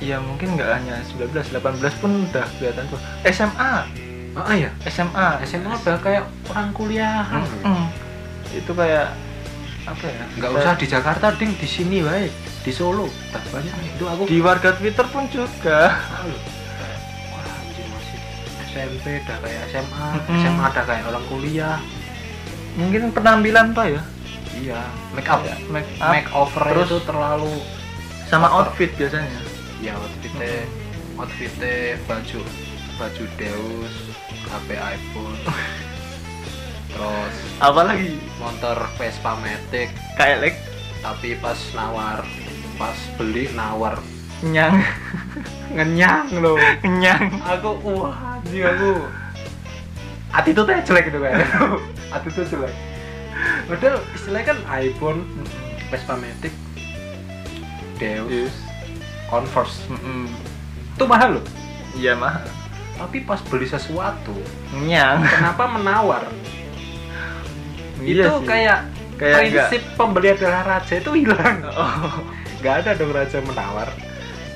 Iya mungkin nggak hanya 19, 18 pun udah kelihatan tuh. SMA, oh iya? SMA SMA udah kayak orang kuliahan. Mm-mm. itu kayak apa ya? Nggak usah di Jakarta ding. Di sini baik di Solo tak banyak. Itu aku. Di warga Twitter pun juga. Wah, anjir masih SMP udah kayak SMA Mm-mm. SMA udah kayak orang kuliah. Mungkin penampilan pak ya? Iya make up. Kayak make up. Make over Terus- itu terlalu sama Over. outfit biasanya? Ya outfitnya outfitnya baju baju Deus HP iPhone. Terus apalagi? motor Vespa Matic. Kayak like tapi pas nawar pas beli nawar. Nyang. Ngenyang loh. Nyang aku wah anjing aku. Attitude-nya jelek gitu kayak. Attitude jelek. Padahal istilahnya kan iPhone Vespa Matic Deus Yes. Converse. Mm-mm. itu mahal loh. Iya mah tapi pas beli sesuatu nyang kenapa menawar? Iya itu sih. kayak, Kayak prinsip pembeli adalah raja itu hilang. Oh nggak ada dong raja menawar.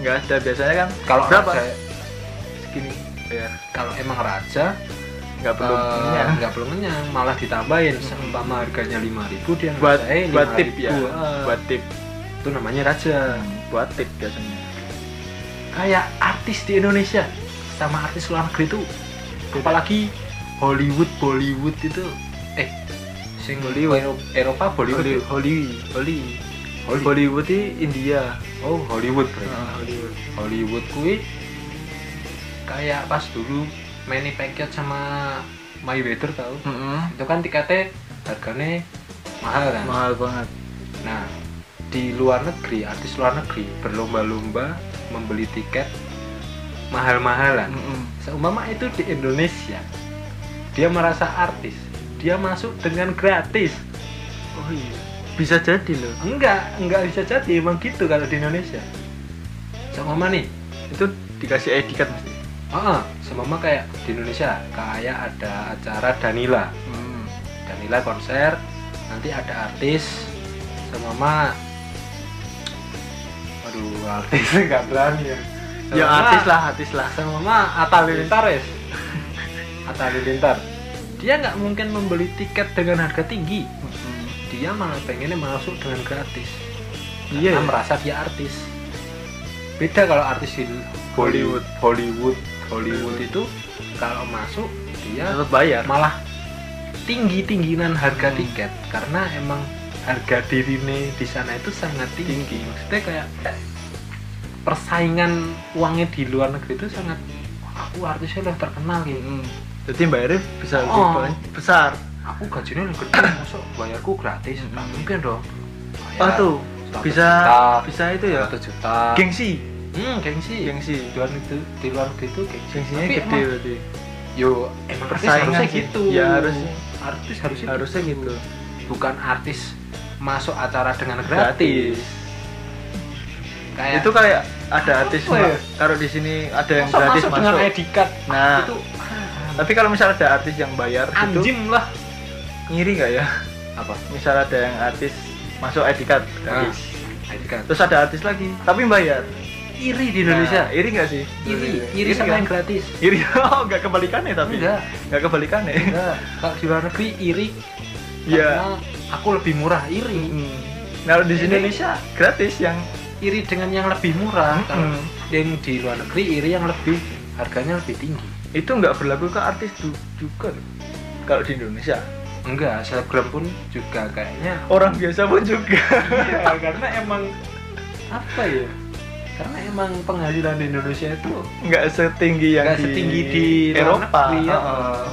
Nggak ada biasanya kan kalau Berapa? raja segini. Ya kalau emang raja nggak perlu eh, nyang nggak perlu ngenyang malah ditambahin. Seumpama harganya 5000 dia buat ngerasain buat tip 5.000. ya? Eh, buat tip. itu namanya raja. Buat tip biasanya. Kayak artis di Indonesia sama artis luar negeri itu apalagi Hollywood Bollywood itu eh sing Hollywood Eropa Bollywood. Holly ya? Holly Holly Holly. Hollywood itu India. Oh Hollywood berarti. Ah, Hollywood. Hollywood kuwi kayak pas dulu Manny Pacquiao sama Mayweather tahu Mm-mm. itu kan tiketnya harganya mahal kan? Mahal banget. Nah di luar negeri artis luar negeri berlomba-lomba membeli tiket mahal-mahalan. Mm-mm. seumpama itu di Indonesia dia merasa artis dia masuk dengan gratis. Oh iya bisa jadi loh enggak enggak bisa jadi emang gitu kalau di Indonesia seumpama nih itu dikasih ID card mesti Oh, semama kayak di Indonesia kayak ada acara Danila. Hmm. Danila konser, nanti ada artis semama Waduh, artis nggak berani ya. ya Semama- artis lah artis lah Semama Atta Halilintar ya. Atta Halilintar. Dia nggak mungkin membeli tiket dengan harga tinggi. Dia malah pengennya masuk dengan gratis. Iya, Karena ya. merasa dia artis. Beda kalau artis di Hollywood. Hollywood, Hollywood itu kalau masuk dia tetap bayar malah tinggi tingginan harga Hmm. tiket karena emang harga dirine di sana itu sangat tinggi. Tinggi. Maksudnya kayak persaingan uangnya di luar negeri itu sangat "Wah, aku artisnya udah terkenal gitu. Mm. jadi bayarnya bisa Oh. besar Aku gajinya lebih gede, masuk bayarku gratis. Nggak Hmm. mungkin dong. oh Bayar tuh 100 bisa juta, bisa itu ya 100 juta. gengsi Hmm, gengsi. gengsi Di luar itu di luar negeri itu gengsi. gengsinya Tapi gede emang- berarti Yo, emang artis Persaingan harusnya sih. gitu. Ya, harusnya. Artis harusnya harusnya gitu Bukan artis masuk acara dengan gratis gratis. Kayak itu kayak ada artis ya? taruh di sini ada yang masuk, gratis masuk masuk, dengan ID card. Nah. itu tapi kalau misal ada artis yang bayar gitu anjim lah. Ngiri nggak ya Apa? misal ada yang artis masuk ID card gratis ID card. terus ada artis lagi tapi bayar iri di Indonesia. Nah, iri nggak sih iri, iri sama kan? yang gratis. iri oh nggak kebalikannya tapi Enggak. nggak kebalikannya Enggak. Kalau di luar negeri iri Iya. karena aku lebih murah iri. Mm. Nah, kalau di sini Indonesia gratis yang iri dengan yang lebih murah. Kalau Mm. yang di luar negeri iri yang lebih harganya lebih tinggi. itu nggak berlaku ke artis juga kalau di Indonesia Enggak, selebgram pun juga kayaknya orang biasa pun juga. Iya karena emang apa ya? Karena emang penghasilan di Indonesia itu nggak setinggi yang nggak di setinggi di Eropa. Negeri, ya. Heeh.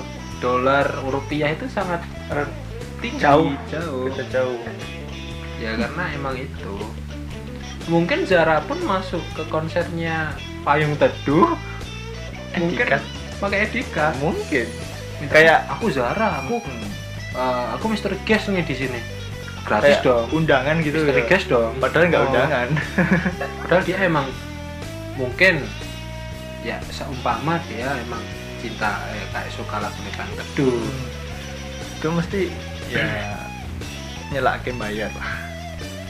dolar rupiah itu sangat tinggi. Jauh. jauh. Beda jauh. Ya karena emang itu. Mungkin Zara pun masuk ke konsernya Payung Teduh. Mungkin pakai etika mungkin. Kayak aku Zara. aku. Hmm. Eh, aku Mister Guest nih di sini. Gratis kayak dong. undangan gitu Mister ya. Guest dong. Padahal nggak Oh. undangan. Padahal dia emang mungkin ya seumpama dia emang cinta eh, kayak suka lagu Payung Teduh. Itu mesti ya nyelakin bayar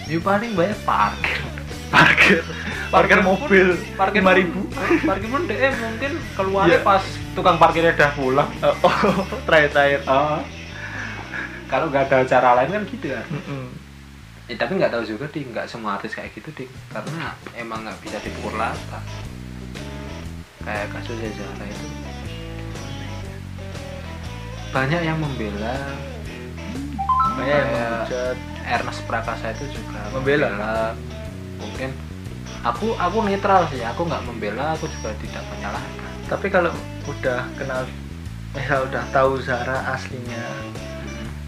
ya paling banyak parkir. Parkir. Parkir mobil parkir lima ribu. parkir pun deh mungkin keluarnya Iya. pas tukang parkirnya udah pulang. Oh, oh terakhir-terakhir. Oh. Kalau nggak ada cara lain kan gitu ya. Mm-mm. Ya, tapi nggak tahu juga ding. Nggak semua artis kayak gitu ding. Karena emang nggak bisa dipukul rata. Kayak kasusnya Zara itu. Banyak yang membela. Banyak yang menghujat. Ernest Prakasa itu juga Membela. mungkin. Aku aku netral sih. Aku nggak membela aku juga tidak menyalahkan. Tapi kalau udah kenal misal udah tahu Zara aslinya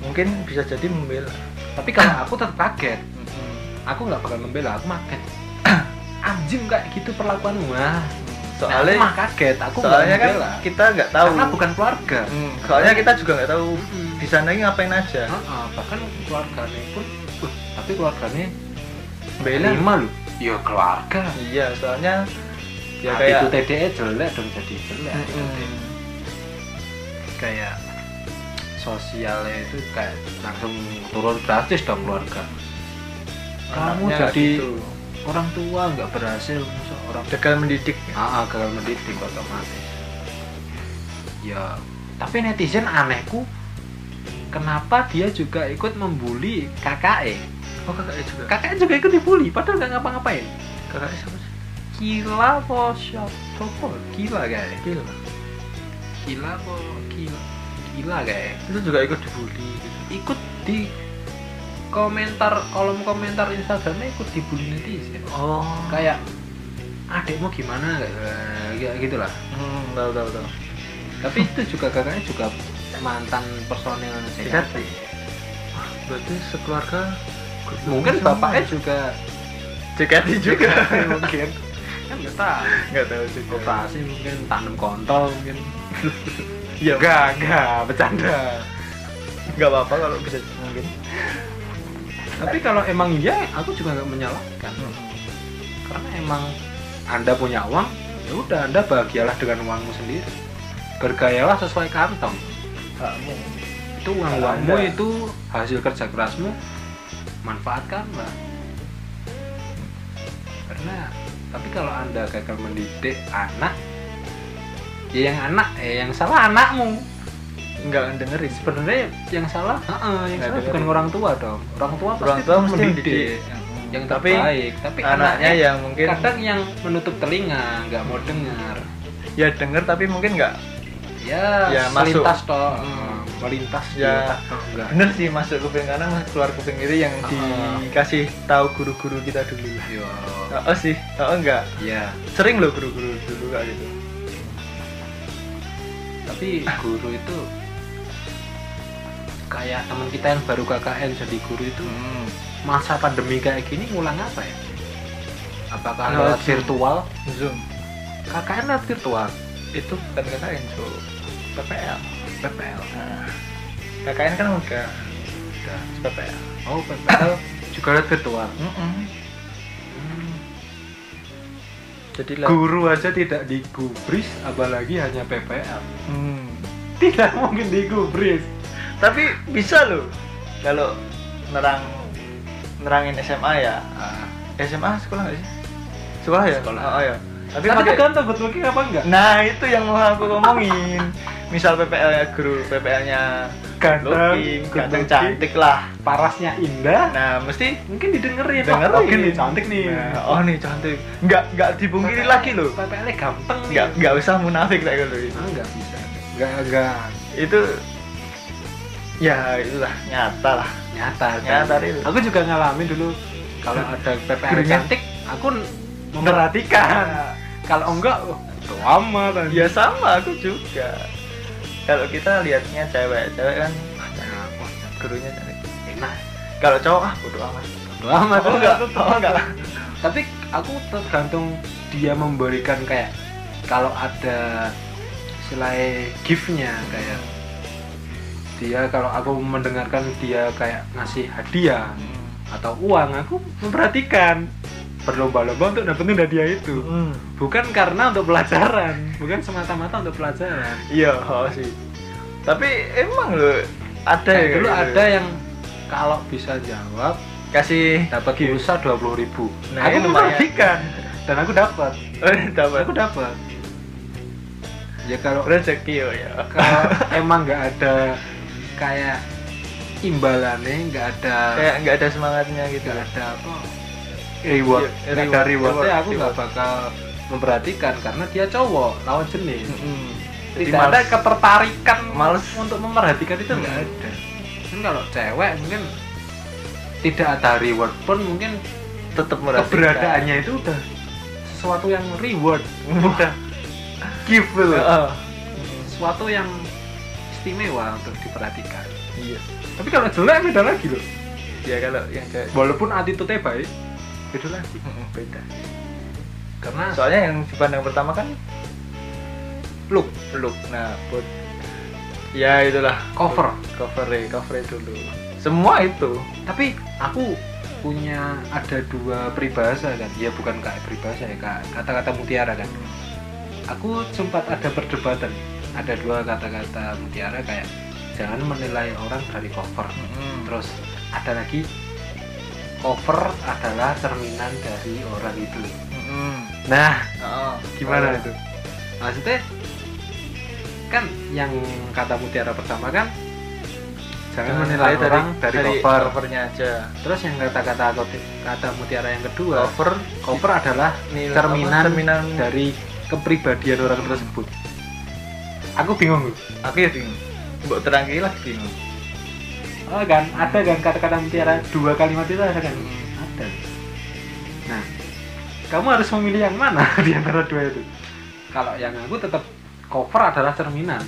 mungkin bisa jadi membela. Tapi kalau aku tetap kaget. Aku nggak bakal membela aku makan anjing kayak gitu perlakuanmu mah soalnya aku mah kaget aku soalnya kan kita nggak tahu. Karena bukan keluarga. Hmm, soalnya kita juga nggak tahu Hmm. di sana ini ngapain aja. Heeh, bahkan keluarganya pun uh, tapi keluarganya bela lima loh. Ya keluarga. Iya soalnya ya ya kayak itu TDE jelek dong jadi jelek. Mm-mm. kayak sosialnya itu kayak langsung turun drastis dong keluarga. Kamu Anaknya jadi gitu. orang tua nggak berhasil orang gagal mendidik ah ah, gagal mendidik otomatis. Ya tapi netizen anehku kenapa dia juga ikut membuli kakaknya oh kakaknya juga? Kakaknya juga ikut dibully padahal nggak ngapa-ngapain. Kakaknya siapa sih? Gila po siapa? Gila kayak Gila. gila po gila kayak. Itu juga ikut dibully gitu. ikut di komentar kolom komentar Instagramnya ikut dibully netizen. Oh. Kayak adekmu gimana? Kayak gitulah. Hmm, tahu tahu tahu. Tapi itu juga kakaknya juga mantan personil JKT. JKT berarti sekeluarga mungkin bapaknya ya? juga JKT juga. Mungkin kan nggak tahu nggak tahu juga operasi mungkin tanam kontol mungkin ya enggak enggak bercanda. Nggak apa-apa kalau bisa mungkin. Tapi kalau emang iya aku juga nggak menyalahkan. Karena emang anda punya uang ya udah anda bahagialah dengan uangmu sendiri. Bergayalah sesuai kantong. Kamu. Itu uang uangmu Anda- itu hasil kerja kerasmu manfaatkanlah karena tapi kalau anda gagal mendidik anak ya yang anak eh yang salah anakmu. Nggak dengerin. Sebenarnya yang salah heeh, yang Nggak salah dengerin. bukan orang tua dong. Orang tua pasti orang tua mesti mendidik yang tapi terbaik. Tapi anaknya yang mungkin kadang yang menutup telinga nggak mau dengar. Ya denger tapi mungkin nggak ya, Ya, melintas toh. Hmm. melintas Ya. enggak bener sih masuk kuping kanan keluar kuping kiri yang Ah. dikasih tahu guru-guru kita dulu. Yo. oh, sih oh enggak ya. Sering loh guru-guru dulu kayak gitu tapi guru itu kayak teman kita yang baru KKN jadi guru itu hmm. masa pandemi kayak gini ngulang apa ya? Apakah Lewat lewat Zoom. virtual? Zoom. KKN lewat virtual? Itu bukan KKN so PPL PPL nah, KKN kan udah udah PPL oh PPL juga lewat virtual? Mm-mm. Hmm. Jadi lah. Guru aja tidak digubris apalagi hanya PPL hmm. tidak mungkin digubris. Tapi bisa loh kalau nerang nerangin SMA ya. Ah, SMA sekolah nggak sih? Sekolah ya? Sekolah. oh, iya. Tapi, tapi pakai good looking apa enggak? Nah itu yang mau aku ngomongin. Misal PPL nya guru PPL nya Ganteng, ganteng looking. cantik lah. parasnya indah. Nah mesti mungkin didengerin. Dengerin. Oke nih cantik nih. Nah, oh nih cantik. Nggak nggak dipungkiri lagi loh. PPL nya gampang nih. Nggak nggak usah munafik kayak gitu. Ah, nggak bisa. Nggak nggak. Itu ya itulah nyata lah. Nyata Nyata? Ril. aku juga ngalamin dulu kalau ada PPL cantik aku memperhatikan. Kalau enggak oh, itu amat anjing. ya sama aku juga kalau kita lihatnya cewek cewek kan wah, gurunya cantik enak. Kalau cowok ah bodo amat. Bodo amat. Oh enggak. Oh enggak. Tapi aku tergantung dia memberikan kayak kalau ada selain giftnya kayak dia kalau aku mendengarkan dia kayak ngasih hadiah atau uang aku memperhatikan berlomba-lomba untuk dapetin hadiah itu. Hmm. bukan karena untuk pelajaran bukan semata-mata untuk pelajaran. Iya oh sih. Tapi emang loh ada ya dulu gitu. ada yang kalau bisa jawab kasih dapat pulsa dua puluh ribu. Nah, aku memperhatikan dan aku dapat. Oh, dapat. Aku dapat. Ya kalau rezeki yo ya. kalau emang nggak ada kayak imbalannya nggak ada kayak nggak ada semangatnya gitu. nggak ada apa reward. Iya, nggak ada reward, reward, aku nggak reward. bakal memperhatikan karena dia cowok lawan jenis. Mm-mm. Jadi tidak ada males. ketertarikan Males. untuk memperhatikan itu nggak Hmm. ada. Kan kalau cewek mungkin tidak ada reward pun mungkin tetap merasa keberadaannya itu udah sesuatu yang reward. Udah. Give loh Heeh. sesuatu yang istimewa untuk diperhatikan. Iya. Tapi kalau jelek beda lagi loh. Ya kalau yang cewek walaupun attitude-nya baik beda lagi beda. Karena soalnya yang dipandang pertama kan look look nah buat ya itulah. Cover. cover cover dulu. Semua itu. Tapi aku punya ada dua peribahasa kan. Ya bukan kayak peribahasa ya kak kata-kata mutiara kan. Aku sempat ada perdebatan. Ada dua kata-kata mutiara kayak jangan menilai orang dari cover. Mm-mm. terus ada lagi cover adalah cerminan dari orang itu. Mm-mm. nah Heeh. gimana Oh. itu? Maksudnya kan yang kata mutiara pertama kan jangan menilai orang dari, cover. covernya aja. Terus yang kata-kata kata mutiara yang kedua cover cover adalah nilai- cerminan, cerminan dari kepribadian orang tersebut. Aku bingung aku ya bingung. Mbok terangki lah bingung oh kan ada kan kata-kata mutiara dua kalimat itu ada kan? Ada. Nah kamu harus memilih yang mana di antara dua itu? Kalau yang aku tetap cover adalah cerminan.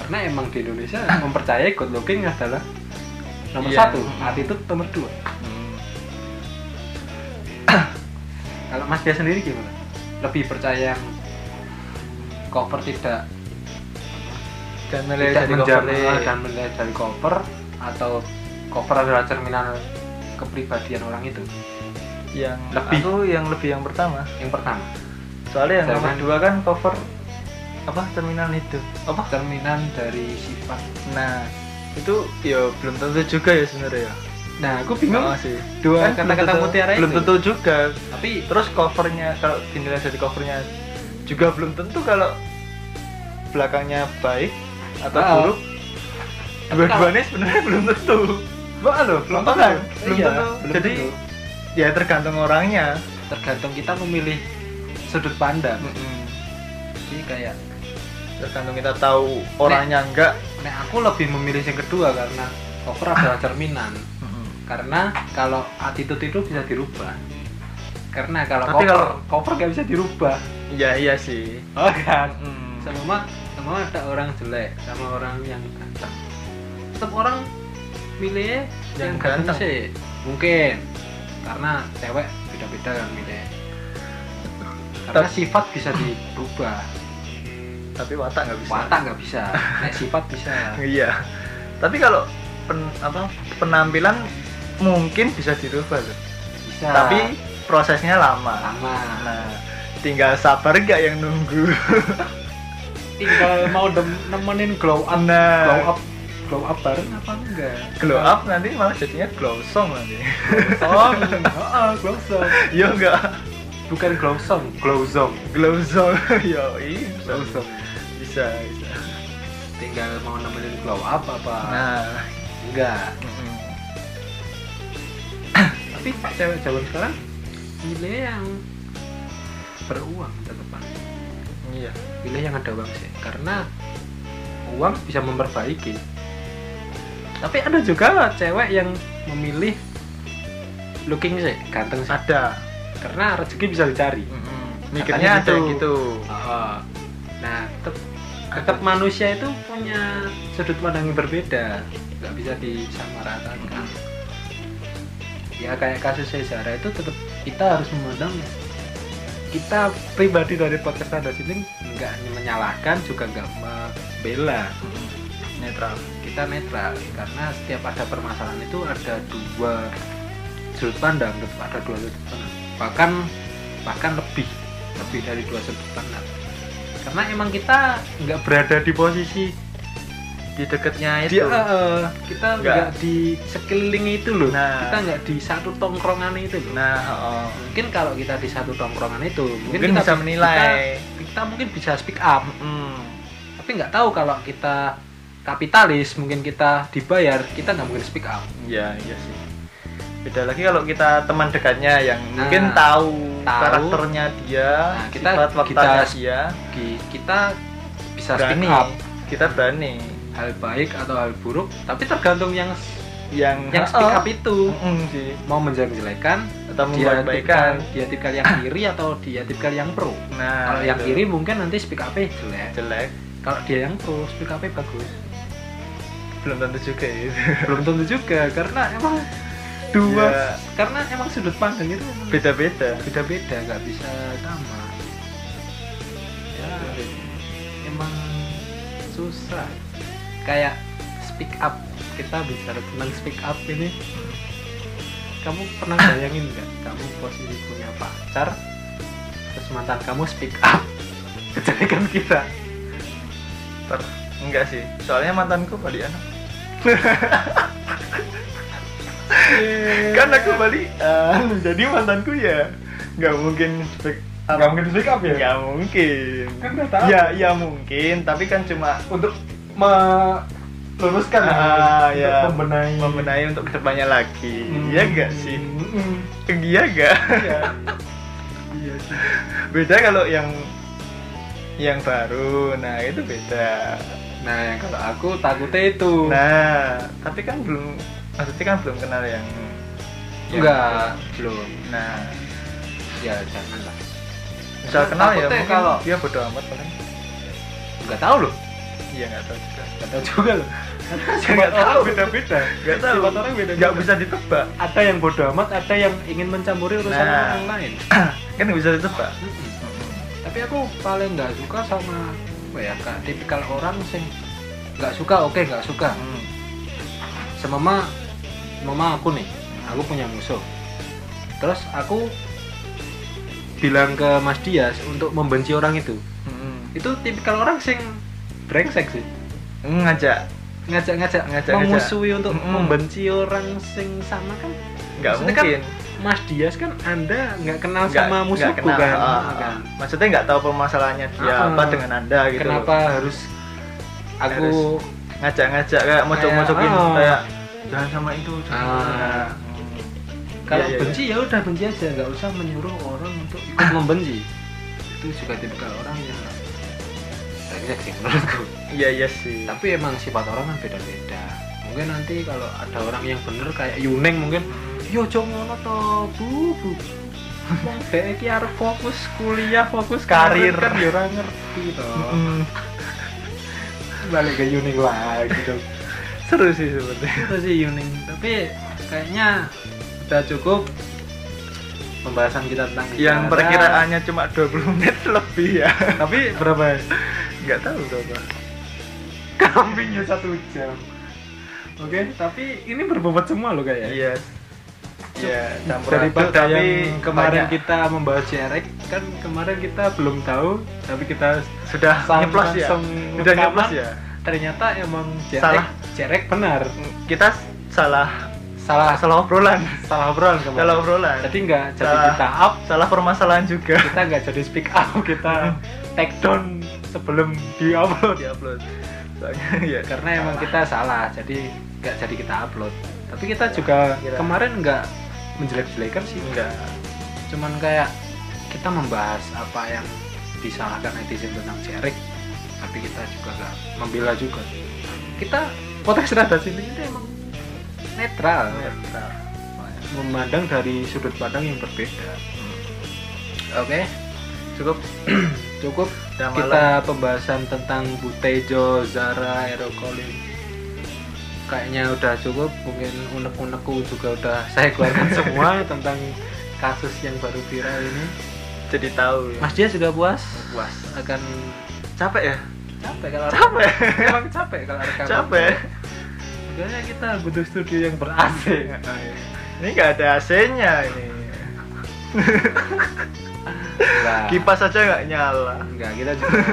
Karena emang di Indonesia mempercayai good looking adalah nomor Iya. satu attitude nomor dua. Hmm. kalau Mas dia sendiri gimana? Lebih percaya yang cover tidak dan nilai tidak dari menjamin cover dan menilai dari cover atau cover adalah cerminan kepribadian orang itu? Yang Lebih. aku yang lebih yang pertama. Yang pertama. Soalnya yang nomor Cerminan. dua kan cover apa terminal itu? Apa? Cerminan dari sifat. Nah itu ya belum tentu juga ya sebenarnya. Ya nah aku bingung. Oh, sih. Dua Kan kata-kata mutiara belum tentu juga. Tapi terus covernya kalau dinilai dari covernya juga belum tentu kalau belakangnya baik atau Ah. buruk dua-duanya sebenarnya belum tentu Wah, loh, belum tentu. kan? Belum Iya, tentu. belum Jadi- tentu. ya tergantung orangnya tergantung kita memilih sudut pandang Mm-mm. jadi kayak tergantung kita tahu orangnya enggak nah aku lebih memilih yang kedua karena cover adalah cerminan karena kalau attitude itu bisa dirubah karena kalau Tapi cover kalau- cover nggak bisa dirubah iya iya sih oh kan Mm. sama sama ada orang jelek sama orang yang ganteng. Tetap orang milih yang, Yang ganteng ganteng. sih. Mungkin. Karena cewek beda-beda kan milih. Karena Tapi- sifat bisa dirubah tapi watak nggak bisa. Watak nggak bisa. Nek sifat bisa. Iya. Tapi kalau pen, apa penampilan mungkin bisa dirubah loh bisa. Tapi prosesnya lama. Lama. Nah tinggal sabar nggak yang nunggu tinggal mau dem- nemenin glow up glow nah up glow up bareng apa enggak? Glow up nanti malah jadinya glow song nanti. Oh heeh, glow song. Yo enggak? Bukan glow song. Glow zone glow song. Yo iya. Bisa glow song. Bisa bisa. Tinggal mau nemenin glow up apa? Nah. Enggak. Tapi cewek zaman sekarang pilih yang beruang tetepan iya. Pilih yang ada uang sih. Karena uang bisa memperbaiki. Tapi ada juga cewek yang memilih looking sih ganteng sih. Ada. Karena rezeki bisa dicari. Mm-mm. Katanya mikirnya ada gitu. gitu. Oh, nah tetap tetap manusia itu punya sudut pandang yang berbeda. Nggak bisa disamaratakan ya kayak kasus Zara itu tetap kita harus memandang kita pribadi dari podcast Anda sini nggak menyalahkan juga nggak membela. Netral. Kita netral karena setiap ada permasalahan itu ada dua sudut pandang ada dua sudut pandang. Bahkan bahkan lebih lebih dari dua sudut pandang. Karena emang kita nggak berada di posisi di dekatnya Dia, itu. eh, kita Nggak. di sekeliling itu loh. Nah. kita nggak di satu tongkrongan itu loh. Nah oh. mungkin kalau kita di satu tongkrongan itu mungkin, mungkin kita bisa menilai. Kita, kita mungkin bisa speak up. Hmm. tapi nggak tahu kalau kita kapitalis mungkin kita dibayar kita nggak mungkin speak up. Iya iya sih. Beda lagi kalau kita teman dekatnya yang Nah, mungkin tahu, tahu. karakternya dia Nah, kita- sifat dia. Ki- kita bisa berani. speak up. Kita berani hal baik atau hal buruk tapi tergantung yang yang yang speak Oh. up itu. Mm-mm sih. Mau menjelek-jelekan atau dia tipikal dia tipikal yang kiri atau dia tipikal yang pro. Nah kalau yang kiri mungkin nanti speak up jelek. Jelek. Kalau dia yang pro speak up bagus. Belum tentu juga ya. Belum tentu juga karena emang dua Ya. karena emang sudut pandang itu beda-beda. beda-beda nggak bisa sama. Ya emang susah kayak speak up. Kita bicara tentang speak up ini. Kamu pernah bayangin nggak kamu posisi punya pacar terus mantan kamu speak up? Kejelekan kita. Per enggak sih. Soalnya mantanku balik anak kan aku balikan jadi mantanku ya nggak mungkin speak Nggak mungkin speak up ya? nggak mungkin. Kan tahu. ya ya mungkin tapi kan cuma untuk meluruskan ah, ya. membenahi. Membenahi untuk ke depannya lagi. Hmm. iya gak sih? Mm-mm. iya gak iya. Iya sih. Beda kalau yang yang baru. Nah itu beda. Nah yang kalau aku takutnya itu. Nah tapi kan belum maksudnya kan belum kenal yang enggak belum. Nah. Ya jangan lah misal kenal ya mungkin kalau- dia bodo amat paling. Nggak tahu loh. Iya nggak tahu tahu juga loh. Nggak tahu. beda beda nggak tahu. Sifat orang beda nggak bisa ditebak. Ada yang bodoh amat ada yang ingin mencampuri urusan Nah. orang lain. Kan nggak bisa ditebak. Tapi aku paling nggak suka sama apa ya kak tipikal orang sing nggak suka oke nggak suka. Hmm. semama mama aku nih aku punya musuh. Terus aku bilang ke Mas Dias untuk membenci orang itu. Hmm. itu tipikal orang sing brengsek sih ngajak ngajak-ngajak Ngajak-ngajak. memusuhi untuk Mm-mm. membenci orang sing sama kan nggak Maksudnya kan mungkin Mas Dias kan anda nggak kenal Nggak- sama musuhku kenal. kan, ah. kan? maksudnya nggak tahu permasalahannya dia Ah, apa dengan anda gitu kenapa harus aku ngajak-ngajak kayak mocok-mocokin ah. kayak jangan sama itu jangan Ah. itu." Hmm. kalau Iya, iya, benci ya udah benci aja nggak usah menyuruh orang untuk ikut membenci itu juga tipikal orang yang brengsek sih menurutku iya iya sih tapi emang sifat orang kan beda-beda mungkin nanti kalau ada orang yang bener kayak Yuneng mungkin yo jong ngono to bu bu dhek iki arep fokus kuliah, fokus Karir. kan ya ora ngerti to. Mm. Balik ke Yuning lagi dong. seru sih sebenarnya Itu sih Yuning, tapi kayaknya udah cukup pembahasan kita tentang yang perkiraannya cuma 20 menit lebih ya Tapi berapa? Nggak tahu berapa Kambingnya satu jam. Oke, tapi ini berbobot semua loh kayaknya. iya. Iya aduk, daripada tapi yang kemarin banyak. kita membahas cerek. Kan kemarin kita belum tahu tapi kita sudah nyeplos ya? sudah nyeplos ya? Ternyata emang cerek Salah. cerek benar. Kita salah. Salah. Salah obrolan. Salah obrolan kemarin. Salah obrolan. Jadi nggak jadi Salah. kita up. Salah permasalahan juga. Kita nggak jadi speak up kita take down sebelum di upload di upload soalnya ya karena emang kita salah jadi nggak jadi kita upload. Tapi kita juga Kira. kemarin nggak menjelek-jelekan sih. Enggak cuman kayak kita membahas apa yang disalahkan netizen tentang Cerik tapi kita juga nggak membela juga. Kita podcast rada sini itu emang netral. Netral. Memandang dari sudut pandang yang berbeda. Oke cukup? Cukup. Udah kita pembahasan tentang Butejo, Zara, Erokolin kayaknya udah cukup. Mungkin unek-unekku juga udah saya keluarkan semua tentang kasus yang baru viral ini. Jadi tahu ya. Mas dia sudah puas? Puas. Akan capek ya? Capek kalau capek. emang capek kalau rekaman capek. Makanya kita butuh studio yang ber AC ini nggak ada AC-nya ini Nah, kipas aja nggak nyala. Enggak kita juga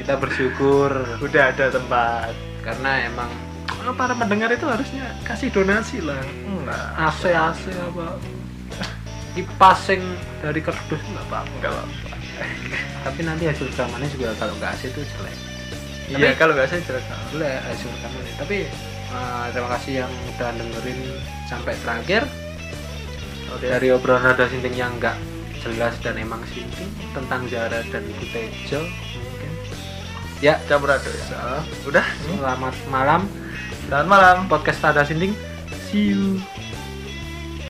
kita bersyukur. Udah ada tempat. Karena emang eh, para pendengar itu harusnya kasih donasi lah. Enggak. AC AC apa. Kipas yang dari kardus nggak apa-apa. Enggak apa-apa. Tapi nanti hasil rekamannya juga kalau nggak AC itu jelek. Iya kalau nggak saya jelek. jelek hasil rekamannya. Tapi eh, terima kasih yang udah dengerin sampai terakhir. Dari obrolan rada sinting yang nggak jelas dan emang sinting tentang Zara dan Ibu Tejo mungkin. Ya. Campur aduk ya. So, udah? Selamat malam. Selamat malam. Podcast rada sinting. See you